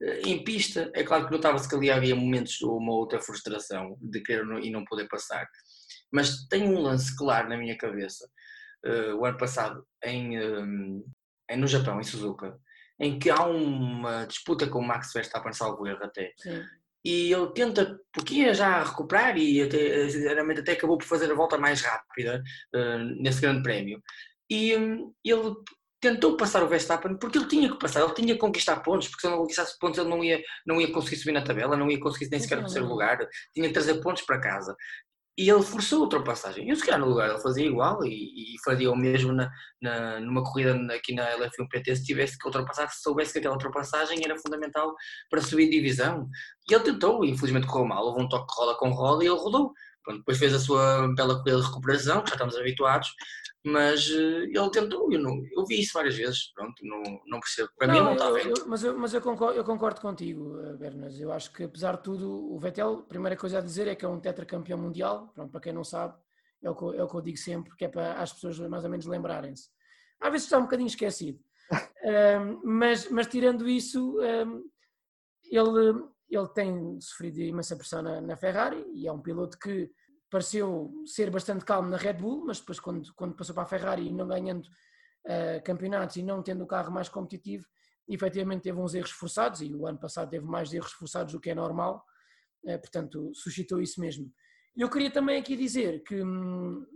eh, em pista. É claro que notava-se que ali havia momentos de uma outra frustração de querer e não poder passar. Mas tem um lance claro na minha cabeça, uh, o ano passado, em, um, em, no Japão, em Suzuka, em que há uma disputa com o Max Verstappen, salvo erro até. Sim. E ele tenta, porque ia já recuperar e até, sinceramente até acabou por fazer a volta mais rápida uh, nesse grande prémio e um, ele tentou passar o Verstappen porque ele tinha que passar, ele tinha que conquistar pontos, porque se ele não conquistasse pontos ele não ia, não ia conseguir subir na tabela, não ia conseguir nem sequer o terceiro lugar, tinha que trazer pontos para casa. E ele forçou a ultrapassagem. Eu, se calhar, no lugar, ele fazia igual e, e fazia o mesmo na, na, numa corrida aqui na LF1 PT se tivesse que ultrapassar, se soubesse que aquela ultrapassagem era fundamental para subir divisão. E ele tentou, e infelizmente correu mal, houve um toque roda com roda e ele rodou Pronto, depois fez a sua bela corrida de recuperação, que já estamos habituados, mas uh, ele tentou, eu, não, eu vi isso várias vezes, pronto, não, não percebo. Para não, mim não está bem. mas eu, mas eu, concordo, eu concordo contigo, eh, Bernas. Eu acho que apesar de tudo, o Vettel, a primeira coisa a dizer é que é um tetracampeão mundial, pronto, para quem não sabe, é o, que, é o que eu digo sempre, que é para as pessoas mais ou menos lembrarem-se. Às vezes está um bocadinho esquecido. (laughs) um, mas, mas tirando isso, um, ele, ele tem sofrido imensa pressão na, na Ferrari e é um piloto que pareceu ser bastante calmo na Red Bull, mas depois quando, quando passou para a Ferrari e não ganhando uh, campeonatos e não tendo o carro mais competitivo, efetivamente teve uns erros forçados e o ano passado teve mais erros forçados do que é normal, uh, portanto suscitou isso mesmo. Eu queria também aqui dizer que hum,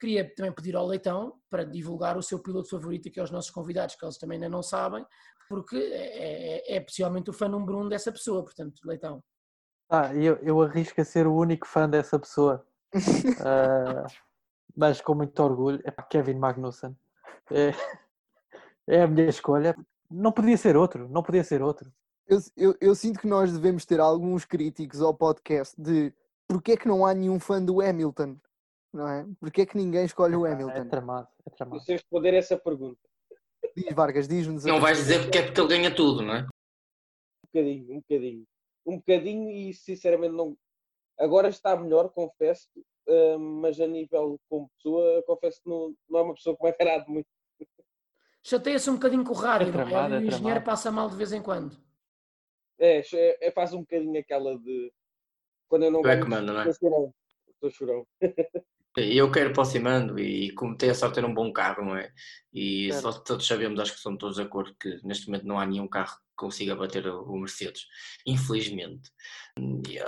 queria também pedir ao Leitão para divulgar o seu piloto favorito aqui aos nossos convidados, que eles também ainda não sabem, porque é, é, é possivelmente o fã número um dessa pessoa, portanto, Leitão. Ah, eu, eu arrisco a ser o único fã dessa pessoa. uh, (laughs) mas com muito orgulho. É para Kevin Magnussen. É, é a minha escolha. Não podia ser outro, não podia ser outro. Eu, eu, eu, sinto que nós devemos ter alguns críticos ao podcast de porque é que não há nenhum fã do Hamilton, não é? Porque é que ninguém escolhe o Hamilton? É tramado, é tramado. Não sei responder essa pergunta. Diz Vargas, diz-nos. Não vais dizer porque é porque ele ganha tudo, não é? Um bocadinho, um bocadinho um bocadinho e sinceramente não. Agora está melhor, confesso, uh, mas a nível como pessoa, confesso que não, não é uma pessoa que me agrada muito. Chateia-se um bocadinho com o rádio, é não é? O é engenheiro passa mal de vez em quando. É, é, é, faz um bocadinho aquela de quando eu não é que manda, não é? Estou chorão. Eu quero para o Simando e como tem a sorte de ter um bom carro, não é? E só todos sabemos, acho que somos todos de acordo que neste momento não há nenhum carro consiga bater o Mercedes, infelizmente.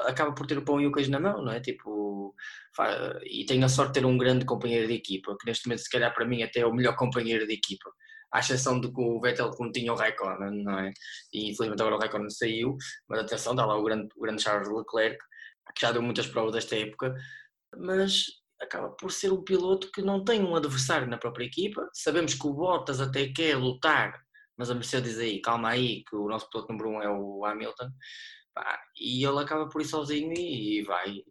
Acaba por ter o pão e o queijo na mão, não é? Tipo, e tenho a sorte de ter um grande companheiro de equipa, que neste momento, se calhar, para mim, até é o melhor companheiro de equipa. À exceção de que o Vettel não tinha o Raikkonen, não é? E infelizmente agora o Raikkonen saiu, mas atenção, está lá o grande, o grande Charles Leclerc, que já deu muitas provas desta época, mas acaba por ser um piloto que não tem um adversário na própria equipa. Sabemos que o Bottas até quer lutar mas a Mercedes aí, calma aí, que o nosso piloto número um é o Hamilton, pá, e ele acaba por ir sozinho e, e vai, e,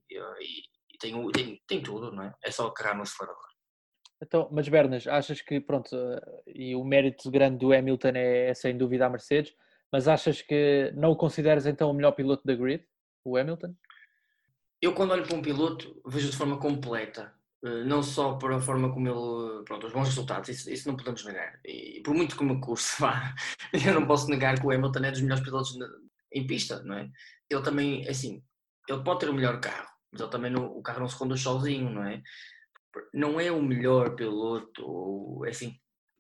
e tem, tem, tem, tudo, não é? É só carregar no acelerador. Então, mas Bernas, achas que, pronto, e o mérito grande do Hamilton é, é sem dúvida a Mercedes, mas achas que não o consideras então o melhor piloto da grid, o Hamilton? Eu quando olho para um piloto vejo de forma completa não só por a forma como ele, pronto, os bons resultados, isso, isso não podemos negar. E por muito que me custe, (laughs) vá, eu não posso negar que o Hamilton é dos melhores pilotos em pista, não é? Ele também, assim, ele pode ter o melhor carro, mas ele também o carro não se conduz sozinho, não é? Não é o melhor piloto, ou é assim,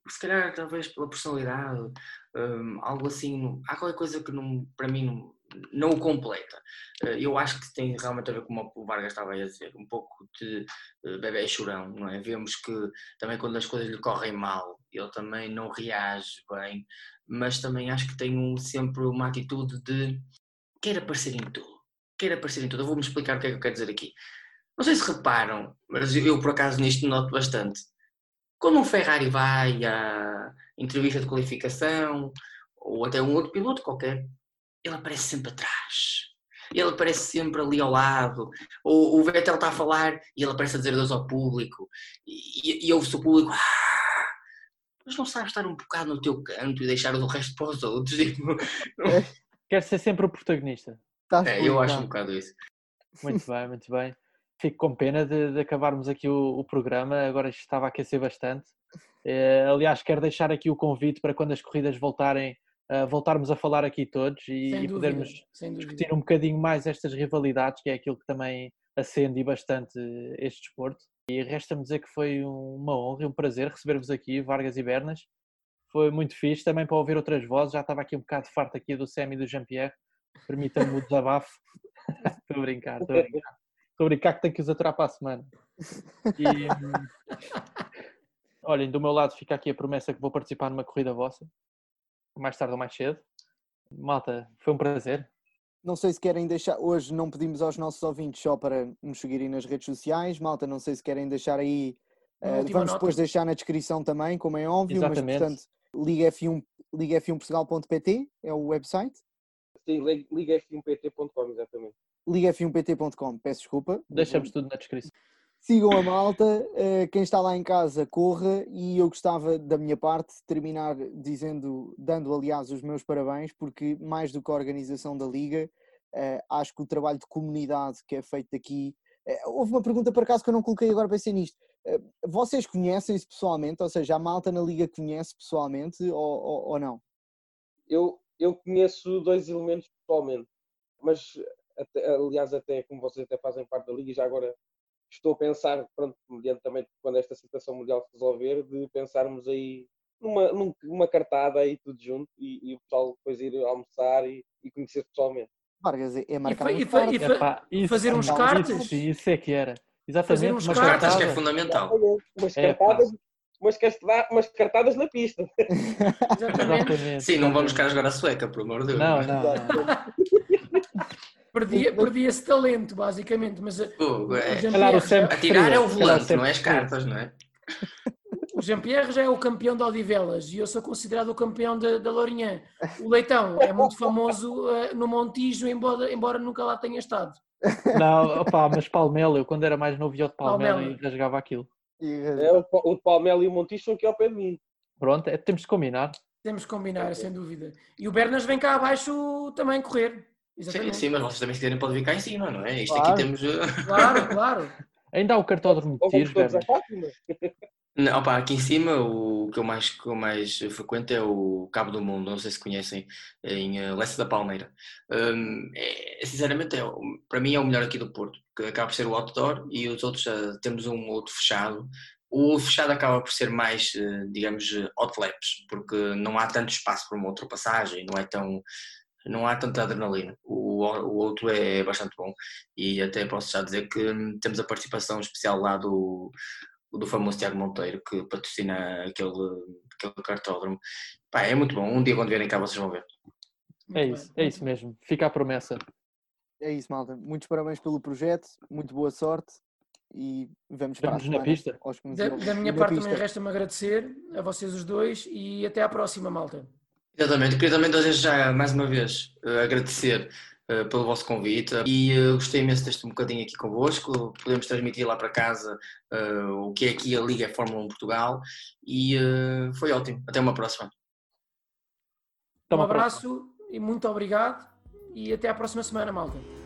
se calhar talvez pela personalidade, um, algo assim, há qualquer coisa que não, para mim não, não o completa. Eh, eu acho que tem realmente a ver com o Vargas estava a dizer, um pouco de eh, bebê chorão, não é? Vemos que também quando as coisas lhe correm mal, ele também não reage bem, mas também acho que tem um, sempre uma atitude de quer aparecer em tudo, quer aparecer em tudo. Eu vou-me explicar o que é que eu quero dizer aqui. Não sei se reparam, mas eu por acaso nisto noto bastante. Quando um Ferrari vai à entrevista de qualificação, ou até um outro piloto qualquer, ele aparece sempre atrás. Ele aparece sempre ali ao lado. Ou o Vettel está a falar e ele aparece a dizer adeus ao público. E, e ouve-se o público. Ah, mas não sabes estar um bocado no teu canto e deixar o resto para os outros. (laughs) Tipo, é. Quer ser sempre o protagonista. É, eu acho um bocado isso. Muito bem, muito bem. Fico com pena de, de acabarmos aqui o, o, programa. Agora estava a aquecer bastante. É, aliás, quero deixar aqui o convite para quando as corridas voltarem uh, voltarmos a falar aqui todos e, e podermos discutir um bocadinho mais estas rivalidades, que é aquilo que também acende bastante este desporto. E resta-me dizer que foi uma honra e um prazer receber-vos aqui, Vargas e Bernas. Foi muito fixe também para ouvir outras vozes. Já estava aqui um bocado farto aqui do Semi e do Jean-Pierre. Permitam-me o desabafo. (laughs) estou a brincar, estou a brincar. Estou a brincar que tenho que os aturar para a semana. E, (laughs) olhem, do meu lado fica aqui a promessa que vou participar numa corrida vossa mais tarde ou mais cedo. Malta, foi um prazer. Não sei se querem deixar, hoje não pedimos aos nossos ouvintes só para nos seguirem nas redes sociais, malta, não sei se querem deixar aí, uh, vamos nota. depois deixar na descrição também, como é óbvio, Exatamente. mas portanto, ligaf1, ligaf1portugal.pt é o website. Sim, ligaf1pt.com, exatamente. ligaf1pt.com, peço desculpa. Deixamos tudo na descrição. Sigam a malta, eh, quem está lá em casa corra e eu gostava da minha parte terminar dizendo, dando aliás os meus parabéns, porque mais do que a organização da Liga, eh, acho que o trabalho de comunidade que é feito aqui. eh, Houve uma pergunta por acaso que eu não coloquei agora pensei nisto. Vocês conhecem-se pessoalmente? Ou seja, a malta na Liga conhece pessoalmente ou, ou, ou não? Eu, eu conheço dois elementos pessoalmente, mas até- aliás, até como vocês até fazem parte da Liga, já agora estou a pensar, pronto, mediante também quando esta situação mundial se resolver, de pensarmos aí numa, num- numa cartada aí tudo junto e, e o pessoal depois ir almoçar e, e conhecer pessoalmente. Vargas, é- é marcar fa- uns e fa- e fa- isso- fazer uns isso- cartes? Isso é que era. Exatamente. Fazer uns uma cartes. Cartas que é cartada. fundamental. Exatamente. Umas É, cartadas, umas, cartada- umas cartadas na pista. (laughs) Exatamente. Exatamente. Sim, não vamos a jogar a sueca, por amor de Deus. Não, não, não. (laughs) Perdia, perdia esse talento, basicamente. Mas uh, Fogo, é. o Atirar é o volante, não é as cartas, não é? o Jean-Pierre já é o campeão de Odivelas e eu sou considerado o campeão da, da Lourinhã. O Leitão é muito famoso uh, no Montijo, embora, embora nunca lá tenha estado. Não, opá, mas Palmela, eu quando era mais novo ia de Palmela Palmela. e rasgava aquilo. É, o, o de Palmela e o Montijo estão aqui ao pé de mim. Pronto, é, temos de combinar. Temos que combinar, sem dúvida. E o Bernas vem cá abaixo também correr. Sim, Exatamente. sim, mas vocês também se quiserem podem vir cá em cima, não é? Isto Claro. aqui temos. uh, (laughs) Claro, claro. Ainda há o cartódromo de tiros. Não, opa, aqui em cima o que eu mais, que eu mais frequento é o Cabo do Mundo, não sei se conhecem, em eh, Leste da Palmeira. Hum, é, sinceramente, é, para mim é o melhor aqui do Porto, que acaba por ser o outdoor e os outros eh, temos um outro fechado. O fechado acaba por ser mais, eh, digamos, eh, hot laps, porque não há tanto espaço para uma ultrapassagem, não é tão. Não há tanta adrenalina. O, o outro é bastante bom e até posso já dizer que hum, temos a participação especial lá do, do famoso Tiago Monteiro que patrocina aquele, aquele cartódromo. Pá, é muito bom. Um dia quando vierem cá vocês vão ver. É isso, é isso mesmo. Fica a promessa. É isso, malta. Muitos parabéns pelo projeto, muito boa sorte e vamos para a na pista. Da, da minha Na parte pista. também resta-me agradecer a vocês os dois e até à próxima, malta. Exatamente. Queria também desde já, mais uma vez, eh, agradecer eh, pelo vosso convite e eh, gostei imenso deste um bocadinho aqui convosco. Podemos transmitir lá para casa o que é aqui a Liga Fórmula 1 Portugal e foi ótimo. Até uma próxima. Um abraço e muito obrigado e até à próxima semana, malta.